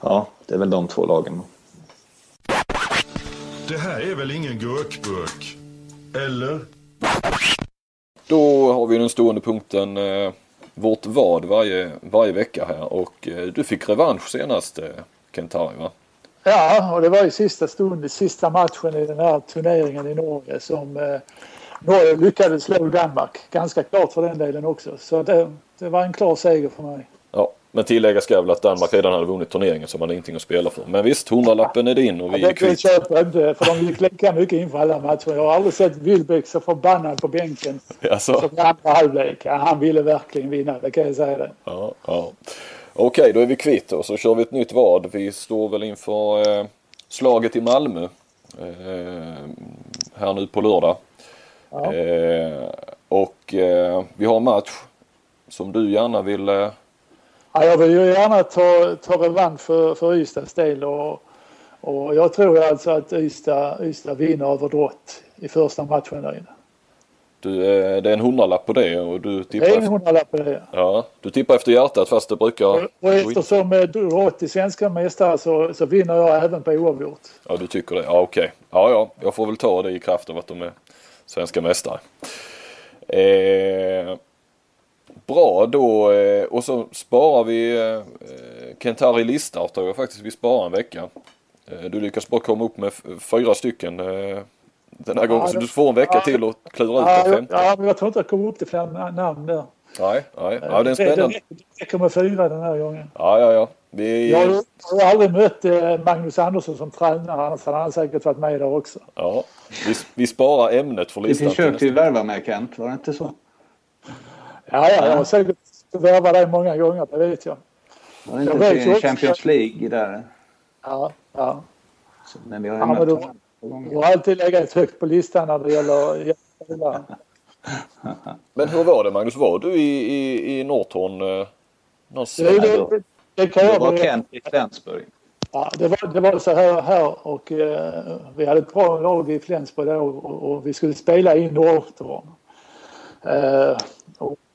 Speaker 3: ja, det är väl de två lagen.
Speaker 2: Det här är väl ingen gurkburk? Eller?
Speaker 1: Då har vi den stående punkten eh, vårt vad varje, varje vecka här och eh, du fick revansch senast eh, Kentari va?
Speaker 4: Ja, och det var i sista stund, i sista matchen i den här turneringen i Norge som eh, Norge lyckades slå Danmark. Ganska klart för den delen också. Så det, det var en klar seger för mig.
Speaker 1: Men tillägga ska väl att Danmark redan hade vunnit turneringen så man hade ingenting att spela för. Men visst, hundralappen är din och vi
Speaker 4: Ja,
Speaker 1: är
Speaker 4: det det
Speaker 1: kvitt.
Speaker 4: köper jag inte för de gick lika mycket inför alla matcher. Jag har aldrig sett Wilbäck så förbannad på bänken
Speaker 1: Alltså,
Speaker 4: som i andra halvlek. Ja, han ville verkligen vinna, det kan jag säga det.
Speaker 1: ja, ja. Okej, då är vi kvitt och så kör vi ett nytt vad. Vi står väl inför eh, slaget i Malmö eh, här nu på lördag.
Speaker 4: Ja.
Speaker 1: Eh, och eh, vi har en match som du gärna vill eh,
Speaker 4: Ja, jag vill ju gärna ta, ta revansch för, för Ystads del och, och jag tror alltså att Ystad, Ystad vinner över Drott i första matchen där inne.
Speaker 1: du, eh, det är en hundralapp på det och du
Speaker 4: Det
Speaker 1: tippar,
Speaker 4: är en hundralapp på det.
Speaker 1: ja, du tippar efter hjärtat fast det brukar...
Speaker 4: Och eftersom eh, Drott är svenska mästare så, så vinner jag även på oavgjort.
Speaker 1: Ja, du tycker det. Ja, okej. Ja, ja, jag får väl ta det i kraft av att de är svenska mästare. Eh, bra då eh, och så sparar vi eh, Kentari listar tror jag faktiskt vi sparar en vecka. Eh, du lyckas bara komma upp med fyra stycken eh, den här gången så du får en vecka
Speaker 4: ja,
Speaker 1: till att klura ut
Speaker 4: Ja,
Speaker 1: den
Speaker 4: jag,
Speaker 1: femte.
Speaker 4: ja, men jag tror inte jag kommer upp till fler na- namn där.
Speaker 1: Nej, nej. Ja, det är spännande.
Speaker 4: det räcker med fyra den här gången.
Speaker 1: Ja, ja, ja. Vi,
Speaker 4: Jag har, jag har aldrig mött eh, Magnus Andersson som tränare, annars hade han säkert varit med där också.
Speaker 1: ja, vi, vi sparar ämnet för
Speaker 3: Vi
Speaker 1: listan. till
Speaker 3: försökte ju värva med Kent, var det inte så?
Speaker 4: Ja, ja, jag har säkert värvat dig många gånger, det vet jag.
Speaker 3: Var det
Speaker 4: Jag
Speaker 3: inte
Speaker 4: vet också-
Speaker 3: Champions League där?
Speaker 4: Ja, ja.
Speaker 3: Så, men vi har ju
Speaker 4: Ja, men
Speaker 3: gånger.
Speaker 4: Du har alltid legat högt på listan när det gäller spelare. *laughs*
Speaker 1: Men hur var det Magnus? Var du i, i, i Norrtorn? Eh, någonstans?
Speaker 4: Det, det, det, det jag
Speaker 3: var. Kent i Flensburg.
Speaker 4: Ja, det, var, det var så här, här och eh, vi hade ett bra lag i Flensburg då och, och vi skulle spela i Norrtorn. Eh,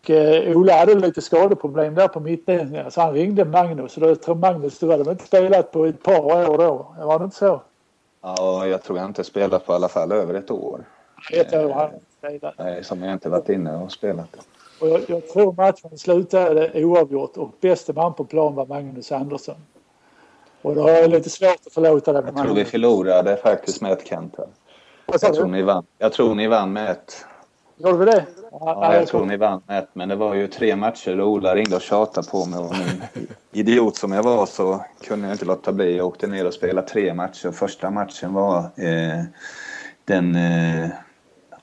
Speaker 4: eh, Ola hade lite skadeproblem där på mittlinjen så han ringde Magnus och då tror Magnus du hade inte spelat på ett par år då? Var det inte så?
Speaker 3: Ja, jag tror jag inte spelat på i alla fall över ett år.
Speaker 4: Ett år han spelat.
Speaker 3: Nej, som jag inte varit inne och spelat.
Speaker 4: Och jag, jag tror matchen slutade oavgjort och bäste man på plan var Magnus Andersson. Och då har jag lite svårt att förlåta det.
Speaker 3: Jag tror vi förlorade faktiskt med ett Kent Jag tror ni vann. Jag tror ni vann med ett.
Speaker 4: Gjorde vi det?
Speaker 3: Ja, jag tror ni vann med ett. Men det var ju tre matcher och Ola ringde och tjatade på mig. Och min idiot som jag var så kunde jag inte låta bli. Jag åkte ner och spelade tre matcher. Första matchen var eh, den eh,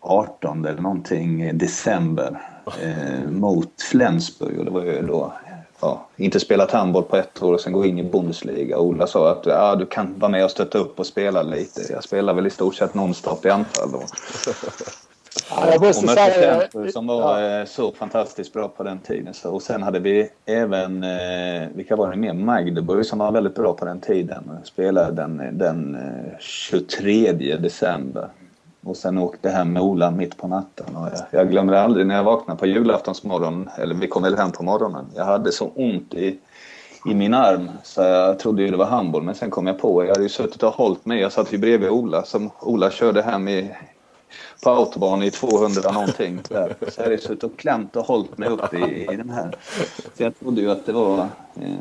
Speaker 3: 18 eller någonting december eh, mot Flensburg. Och det var ju då ja, inte spelat handboll på ett år och sen gå in i Bundesliga. Ola sa att ja, du kan vara med och stötta upp och spela lite. Jag spelar väl i stort sett nonstop i anfall då.
Speaker 4: Ja, jag
Speaker 3: Och
Speaker 4: måste
Speaker 3: mötte
Speaker 4: säga...
Speaker 3: Som var eh, så fantastiskt bra på den tiden. Så, och sen hade vi även, eh, vilka var det mer? Magdeburg som var väldigt bra på den tiden. Spelade den, den eh, 23 december. Och sen åkte hem med Ola mitt på natten. Och jag, jag glömmer aldrig när jag vaknade på julaftonsmorgon, eller vi kom väl hem på morgonen. Jag hade så ont i, i min arm så jag trodde ju det var handboll. Men sen kom jag på, jag hade ju suttit och hållit mig. Jag satt ju bredvid Ola som Ola körde hem i, på autobahn i 200 någonting. Där. Så jag hade suttit och klämt och hållit mig upp i, i den här. Så jag trodde ju att det var eh,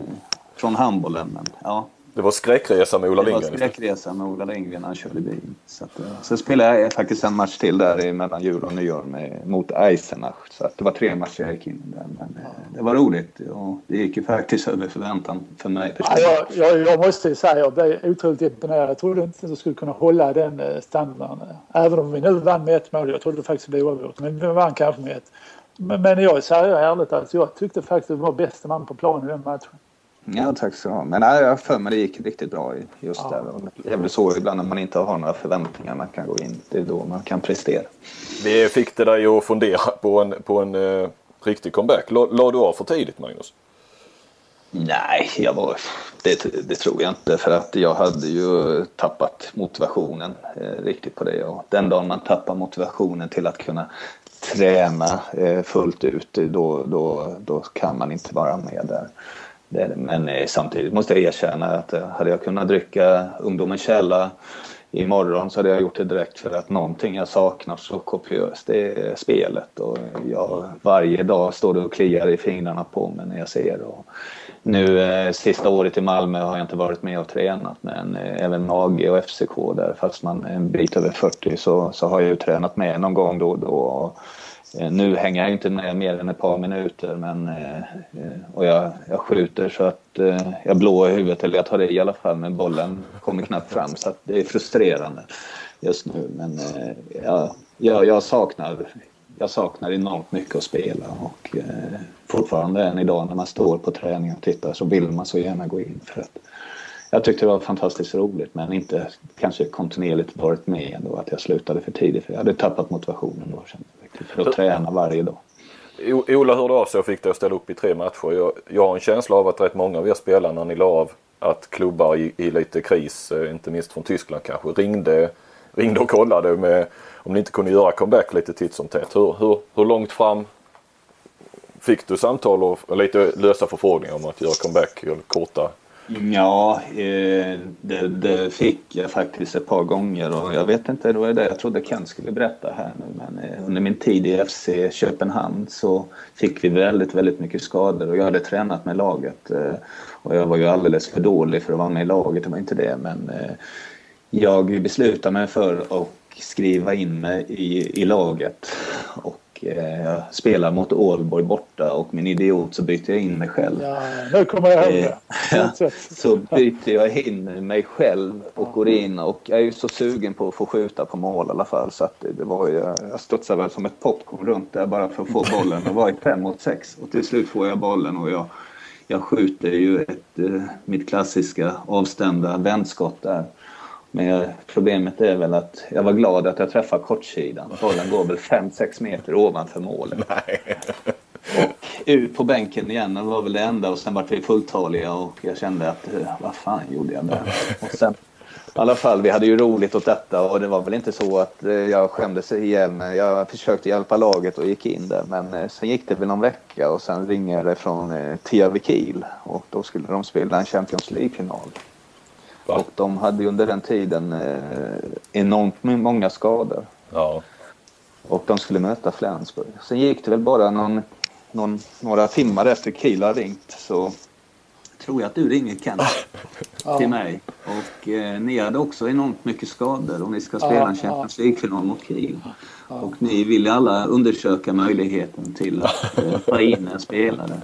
Speaker 3: från handbollen. Men ja,
Speaker 1: det var skräckresa med Ola
Speaker 3: det var
Speaker 1: Lindgren.
Speaker 3: skräckresa med Ola Lindgren när han körde bil. Så, att, eh, så spelade jag faktiskt en match till där i mellan jul och nyår med, mot Eisenach. Så att det var tre matcher jag gick in i där. Men eh, det var roligt och det gick ju faktiskt över förväntan för mig
Speaker 4: Ja,
Speaker 3: personligen.
Speaker 4: jag, jag, jag måste ju säga jag blev otroligt imponerad. Jag trodde inte att jag skulle kunna hålla den eh, standarden. Även om vi nu vann med ett mål. Jag trodde faktiskt det blev oavgjort. Men vi vann kanske med ett. Men, men jag säger ärligt att jag tyckte faktiskt det var bästa man på plan i den matchen.
Speaker 3: Ja, tack så du ha. Men nej, jag har för mig det gick riktigt bra i- just
Speaker 4: Ja.
Speaker 3: där. Det är väl så ibland när man inte har några förväntningar man kan gå in. Det är då man kan prestera.
Speaker 1: Vi fick det dig att fundera på en, på en eh, riktig comeback. La, la du av för tidigt Magnus?
Speaker 3: Nej, jag var, det, det tror jag inte. För att jag hade ju tappat motivationen eh, riktigt på det. Och den dagen man tappar motivationen till att kunna träna eh, fullt ut, då, då, då kan man inte vara med där. Det. Men eh, samtidigt måste jag erkänna att eh, hade jag kunnat dricka ungdomens källa imorgon så hade jag gjort det direkt för att någonting jag saknar så kopiöst det är spelet och jag varje dag står det och kliar i fingrarna på mig när jag ser och nu eh, sista året i Malmö har jag inte varit med och tränat men eh, även AG och FCK där fast man är en bit över 40 så, så har jag ju tränat med någon gång då och då. Och, Eh, nu hänger jag inte med mer än ett par minuter men, eh, eh, och jag, jag skjuter så att jag blåar i huvudet eller jag tar det i alla fall men bollen kommer knappt fram så att det är frustrerande just nu. Men jag, jag, jag saknar jag saknar enormt mycket att spela och fortfarande än idag när man står på träning och tittar så vill man så gärna gå in för att jag tyckte det var fantastiskt roligt men inte kanske kontinuerligt varit med ändå att jag slutade för tidigt för jag hade tappat motivationen då kände jag, för att träna varje dag.
Speaker 1: Ola hörde av sig och fick dig att ställa upp i tre matcher. Jag, jag har en känsla av att rätt många av er spelare när ni la av att klubbar i, i lite kris, eh, inte minst från Tyskland kanske, ringde, ringde och kollade med om ni inte kunde göra comeback lite titt som tätt. Hur, hur, hur långt fram fick du samtal och lite lösa förfrågningar om att göra comeback eller korta?
Speaker 3: Ja, eh, det, det, fick jag faktiskt ett par gånger och jag vet inte, det var det jag trodde Ken skulle berätta här nu men eh, under min tid i FC Köpenhamn så fick vi väldigt, väldigt mycket skador och jag hade tränat med laget eh, och jag var ju alldeles för dålig för att vara med i laget, det var inte det men eh, jag beslutade mig för att skriva in mig i, i laget. Och spela jag mot Ålborg borta och min idiot så byter jag in mig själv.
Speaker 4: Ja, nu kommer jag ihåg det.
Speaker 3: Eh, så byter jag in mig själv och går in och jag är ju så sugen på att få skjuta på mål i alla fall. Så att det var ju, jag studsade väl som ett popcorn runt där bara för att få bollen. Det var ett fem mot sex och till slut får jag bollen och jag, jag skjuter ju ett, eh, mitt klassiska avstämda vändskott där. Men problemet är väl att jag var glad att jag träffade kortsidan. Bollen går väl 5-6 meter ovanför målet.
Speaker 1: Nej.
Speaker 3: Och ut på bänken igen. Det var väl det enda och sen var vi fulltaliga och jag kände att eh, vad fan gjorde jag där? Och sen, I alla fall, vi hade ju roligt åt detta och det var väl inte så att eh, jag skämdes ihjäl mig. Jag försökte hjälpa laget och gick in där men eh, sen gick det väl någon vecka och sen ringer det från Tia Kiel och då skulle de spela en Champions League-final. Va? Och de hade ju under den tiden eh, enormt många skador.
Speaker 1: Ja.
Speaker 3: Och de skulle möta Flensburg. Sen gick det väl bara någon, någon, några timmar efter Kiel har ringt så tror jag att du ringer Kent ja. till mig. Och eh, ni hade också enormt mycket skador och ni ska spela ja, en Champions League-final mot Kiel. Ja. Och ni ville alla undersöka möjligheten till att eh, ta in en spelare.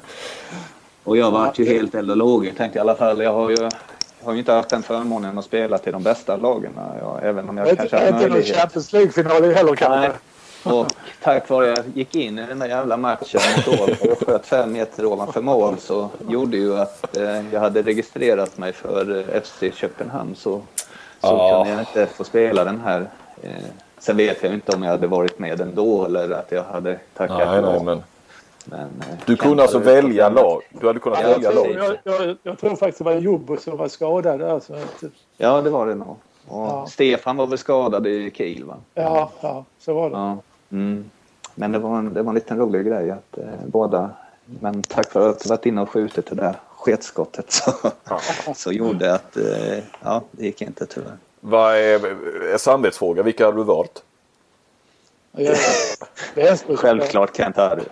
Speaker 3: Och jag vart ju helt eld och lågor. Tänkte i alla fall, jag har ju har ju inte haft den förmånen att spela till de bästa lagen. Ja, även om jag
Speaker 4: inte,
Speaker 3: kanske har
Speaker 4: möjlighet. Inte någon Champions League-final heller kanske?
Speaker 3: Och tack vare att jag gick in i den där jävla matchen mot Ålborg och sköt fem meter ovanför mål så gjorde ju att eh, jag hade registrerat mig för eh, FC Köpenhamn så, så ja. kunde jag inte få spela den här. Eh, sen vet jag inte om jag hade varit med ändå eller att jag hade tackat
Speaker 1: nej, nej, men men, eh, du kunde alltså välja lag? Du hade kunnat ja, välja
Speaker 4: lag? Jag, jag, jag, tror faktiskt det var Jobbo som var skadad. Alltså.
Speaker 3: Ja, det var det nog. Ja. Stefan var väl skadad i Kiel va?
Speaker 4: Ja, ja så var det. Ja.
Speaker 3: Mm. Men det var, en, det var en liten rolig grej att eh, båda... Men tack vare att du varit inne och skjutit det där sketskottet så, ja. så gjorde att eh, ja, det gick inte tyvärr.
Speaker 1: Vad är, är samvetsfråga? Vilka har du valt?
Speaker 3: Självklart Kent Harry. *laughs*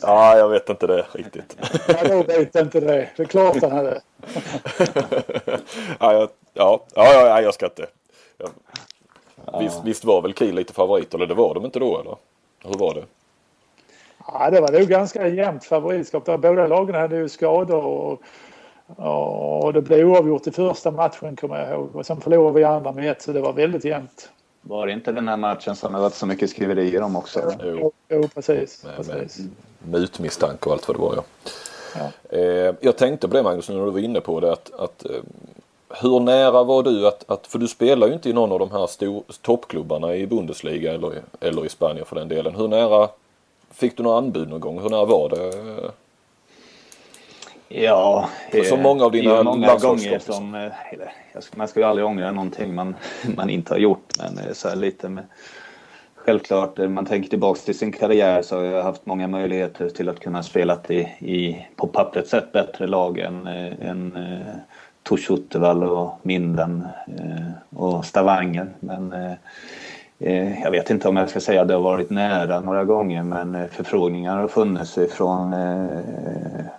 Speaker 1: ja, jag vet inte det riktigt.
Speaker 4: ja, jag vet inte det. Det är klart han hade. *laughs*
Speaker 1: ja, ja, ja, ja, jag ska inte. Ja. Visst, visst var väl Kiel lite favorit eller det var de inte då eller? Hur var det?
Speaker 4: Ja, det var nog ganska jämnt favoritskap. Båda lagen hade ju skador och, och det blev oavgjort i första matchen kommer jag ihåg. Och sen förlorade vi andra med ett så det var väldigt jämnt.
Speaker 3: Var det inte den här matchen som det varit så mycket skriverier om också?
Speaker 4: Jo, jo precis. Med, precis.
Speaker 1: Med mutmisstanke och allt vad det var ja. ja. Eh, jag tänkte på det Magnus när du var inne på det att, att eh, hur nära var du att, att, för du spelar ju inte i någon av de här stor, toppklubbarna i Bundesliga eller, eller i Spanien för den delen. Hur nära fick du några anbud någon gång? Hur nära var det?
Speaker 3: Ja,
Speaker 1: så många av dina
Speaker 3: många gånger som, eh, man ska ju aldrig ångra någonting man, *laughs* man inte har gjort, men eh, så här lite med Självklart, eh, man tänker tillbaks till sin karriär så har jag haft många möjligheter till att kunna spela i, i på pappret sett bättre lag än, än Tors och Minden eh, och Stavanger. Men eh, eh, jag vet inte om jag ska säga att det har varit nära några gånger men förfrågningar har funnits från,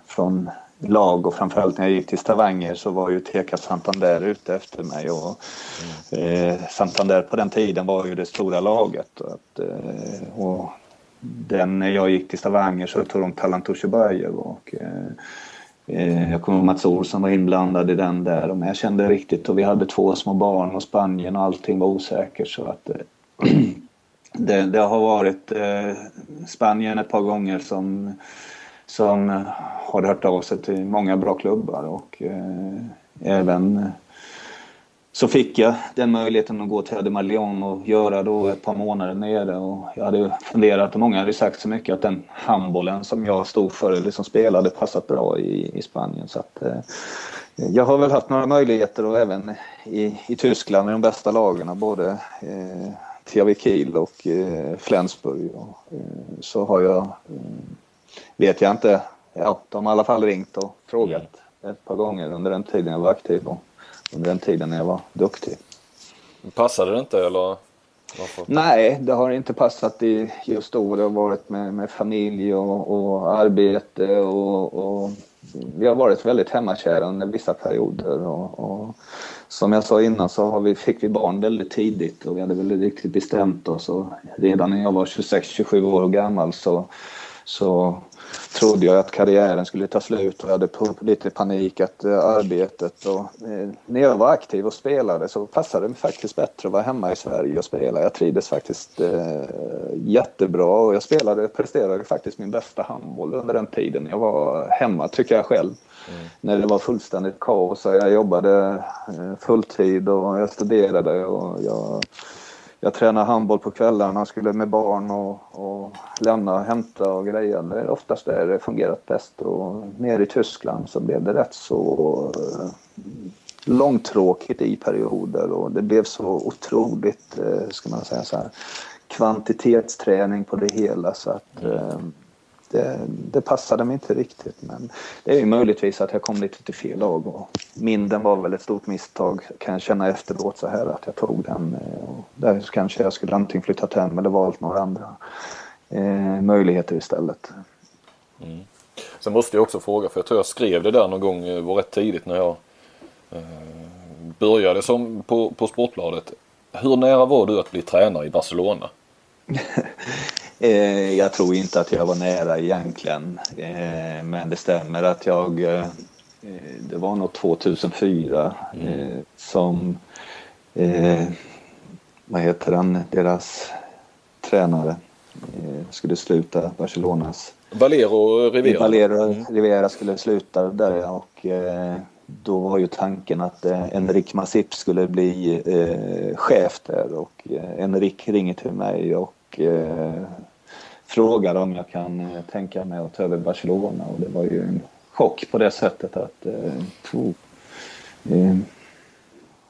Speaker 3: från lag och framförallt när jag gick till Stavanger så var ju Teka Santander ute efter mig och mm. eh, Santander på den tiden var ju det stora laget. Och, att, eh, och den, när jag gick till Stavanger så tog de Talant och eh, Eh, jag kommer ihåg Mats Olsson var inblandad i den där och jag kände riktigt och vi hade två små barn och Spanien och allting var osäkert så att eh, *clears throat* det, det, har varit eh, Spanien ett par gånger som som har hört av sig till många bra klubbar och även så fick jag den möjligheten att gå till Ademar Leon och göra då ett par månader nere och jag hade funderat och många hade sagt så mycket att den handbollen som jag stod för eller som spelade passat bra i, i Spanien så att eh, jag har väl haft några möjligheter och även i, i Tyskland med de bästa lagen både eh, THW Kiel och eh, Flensburg och, eh, så har jag eh, vet jag inte. Ja, de har i alla fall ringt och frågat mm. ett par gånger under den tiden jag var aktiv och under den tiden jag var duktig.
Speaker 1: Passade det inte eller?
Speaker 3: Varför? Nej, det har inte passat i just då. Det har varit med, med familj och, och arbete och, och, vi har varit väldigt hemmakära under vissa perioder. Och, och, som jag sa innan så har vi, fick vi barn väldigt tidigt och vi hade väl riktigt bestämt oss. Och redan när jag var 26-27 år gammal så, så trodde jag att karriären skulle ta slut och jag hade lite panik att uh, arbetet och uh, när jag var aktiv och spelade så passade det mig faktiskt bättre att vara hemma i Sverige och spela. Jag trivdes faktiskt uh, jättebra och jag spelade, presterade faktiskt min bästa handboll under den tiden jag var hemma tycker jag själv. Mm. När det var fullständigt kaos och jag jobbade fulltid och jag studerade och jag jag tränade handboll på kvällarna, skulle med barn och, och lämna och hämta och greja. Det är oftast där det fungerat bäst. Och nere i Tyskland så blev det rätt så eh, långtråkigt i perioder och det blev så otroligt, eh, ska man säga så här, kvantitetsträning på det hela så att uh, det, det, passade mig inte riktigt. Men det är ju möjligtvis att jag kom lite till fel lag. Och Minden var väl ett stort misstag kan jag känna efteråt så här att jag tog den. Eh, och där kanske jag skulle antingen flyttat hem eller valt några andra eh, möjligheter istället.
Speaker 1: Mm. Sen måste jag också fråga, för jag tror jag skrev det där någon gång, eh, var rätt tidigt när jag eh, började som på, på Sportbladet. Hur nära var du att bli tränare i Barcelona? *laughs*
Speaker 3: Eh, jag tror inte att jag var nära egentligen. Eh, men det stämmer att jag, eh, det var nog 2004 mm. som, vad heter han, deras tränare skulle sluta Barcelonas.
Speaker 1: Valero Rivera.
Speaker 3: Valero mm. Rivera skulle sluta där och då var ju tanken att eh, Enrik Masip skulle bli eh, chef där och eh, Enrik ringer till mig och eh, frågar om jag kan eh, tänka mig att ta över Barcelona och det var ju en chock på det sättet att eh, tro,
Speaker 1: eh,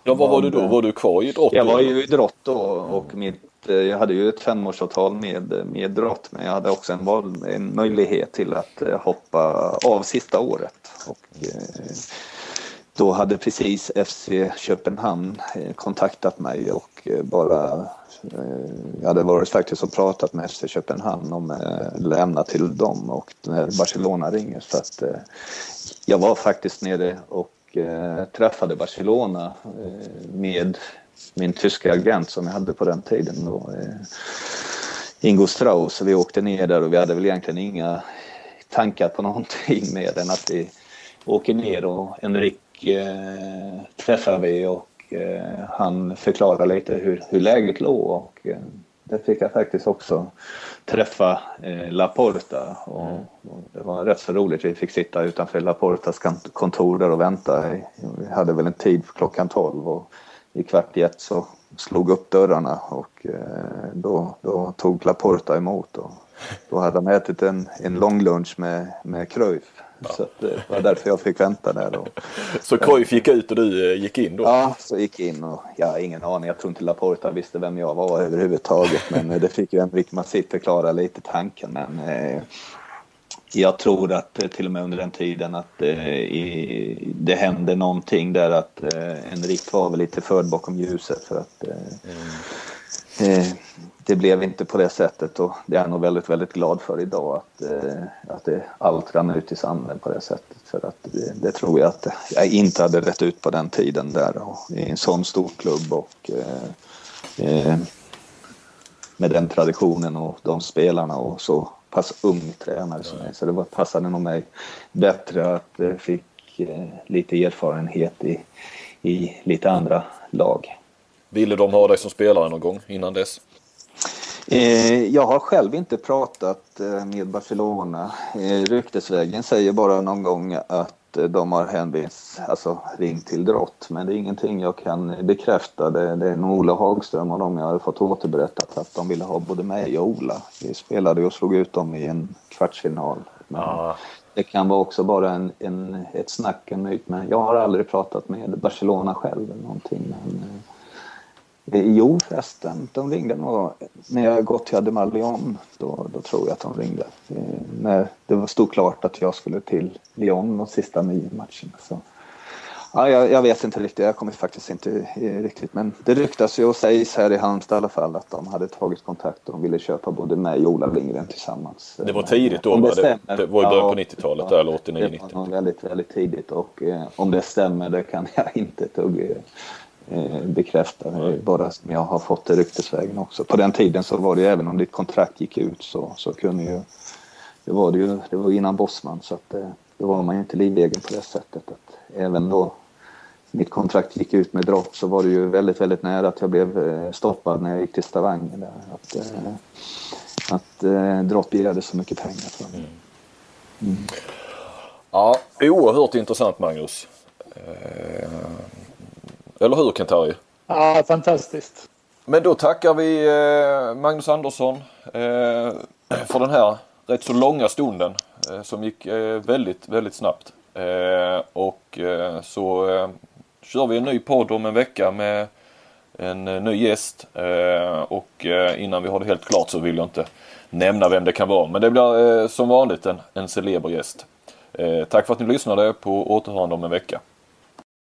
Speaker 1: Ja, vad var du då? Var du kvar i idrott?
Speaker 3: Jag var ju i idrott då och mitt, jag hade ju ett femårsavtal med, med idrott men jag hade också en, val, en möjlighet till att hoppa av sista året. Och, då hade precis FC Köpenhamn kontaktat mig och bara Eh, jag hade varit faktiskt och pratat med FC Köpenhamn om att eh, lämna till dem och när Barcelona ringer så att eh, jag var faktiskt nere och eh, träffade Barcelona med min tyska agent som jag hade på den tiden då, Ingo Strauss. Vi åkte ner där och vi hade väl egentligen inga tankar på *laughs* någonting mer än att vi åker ner och Enrik eh, träffar vi och Eh, han förklarade lite hur, hur läget låg och eh, där fick jag faktiskt också träffa eh, Laporta och, mm. och, det var rätt så roligt. Vi fick sitta utanför Laportas kontor där och vänta. Vi hade väl en tid för klockan 12 och i kvart i ett så slog upp dörrarna och då, då tog Laporta emot och då hade han ätit en, en lång lunch med, med Cruyff så det var därför jag fick vänta där. Då.
Speaker 1: Så Cruyff gick ut och du eh, gick in då?
Speaker 3: Ja, så gick in och jag har ingen aning. Jag tror inte Laporta visste vem jag var överhuvudtaget. Men eh, det fick ju Enric Masip förklara lite tanken. Men eh, jag tror att till och med under den tiden att eh, i, det hände någonting där att eh, Enrique var väl lite förd bakom ljuset för att eh, mm det blev inte på det sättet och det är jag nog väldigt, väldigt glad för idag att, eh, att det, allt rann ut i sanden på det sättet. För att det, det, tror jag att jag inte hade rätt ut på den tiden där och, i en sån stor klubb och eh, eh, med den traditionen och de spelarna och så pass ung tränare som mig. Så det var, passade nog mig bättre att jag fick eh, lite erfarenhet i, i lite andra lag.
Speaker 1: Ville de ha dig som spelare någon gång innan dess?
Speaker 3: Eh, jag har själv inte pratat eh, med Barcelona. Ryktesvägen säger bara någon gång att Eh, de har hänvis, alltså ringt till Drott. Men det är ingenting jag kan bekräfta. Det, det är nog Ola Hagström och de jag har fått återberättat att de ville ha både mig och Ola. Vi spelade och slog ut dem i en kvartsfinal. Ja. Det kan vara också bara en, en, ett snack, en myt. Men jag har aldrig pratat med Barcelona själv eller någonting. Men, eh, Jo förresten, de ringde nog när jag gått till Ademar Lyon. Då, då tror jag att de ringde. Eh, när det var stod klart att jag skulle till Lyon de sista nio matcherna. Så. Ja, jag, jag, vet inte riktigt, jag kommer faktiskt inte riktigt. Men det ryktas ju och sägs här i Halmstad i alla fall att de hade tagit kontakt och ville köpa både mig och Ola Lindgren tillsammans.
Speaker 1: Det var tidigt då? Det, stämmer, det, var i början på 90-talet ja, eller 89-90? Det var
Speaker 3: väldigt, väldigt tidigt och eh, om det stämmer det kan *laughs* jag inte tugga Eh, bekräftat. Det är Bara som jag har fått det ryktesvägen också. På den tiden så var det ju även om ditt kontrakt gick ut så, så kunde ju... Det var det ju, det var innan Bosman så att eh, då var man ju inte livegen på det sättet. Att även då mitt kontrakt gick ut med dropp så var det ju väldigt, väldigt nära att jag blev eh, stoppad när jag gick till Stavanger. Där. Att, att eh, Drott begärde så mycket pengar för mig. Mm.
Speaker 1: Mm. Ja, oerhört intressant Magnus. Eh, eller hur Kent-Harry?
Speaker 4: Ja, fantastiskt.
Speaker 1: Men då tackar vi eh, Magnus Andersson eh, för den här rätt så långa stunden eh, som gick väldigt, väldigt snabbt. Och så kör vi en ny podd om en vecka med en ny gäst. Och innan vi har det helt klart så vill jag inte nämna vem det kan vara. Men det blir som vanligt en, en celeber gäst. Tack för att ni lyssnade på återhörande om en vecka.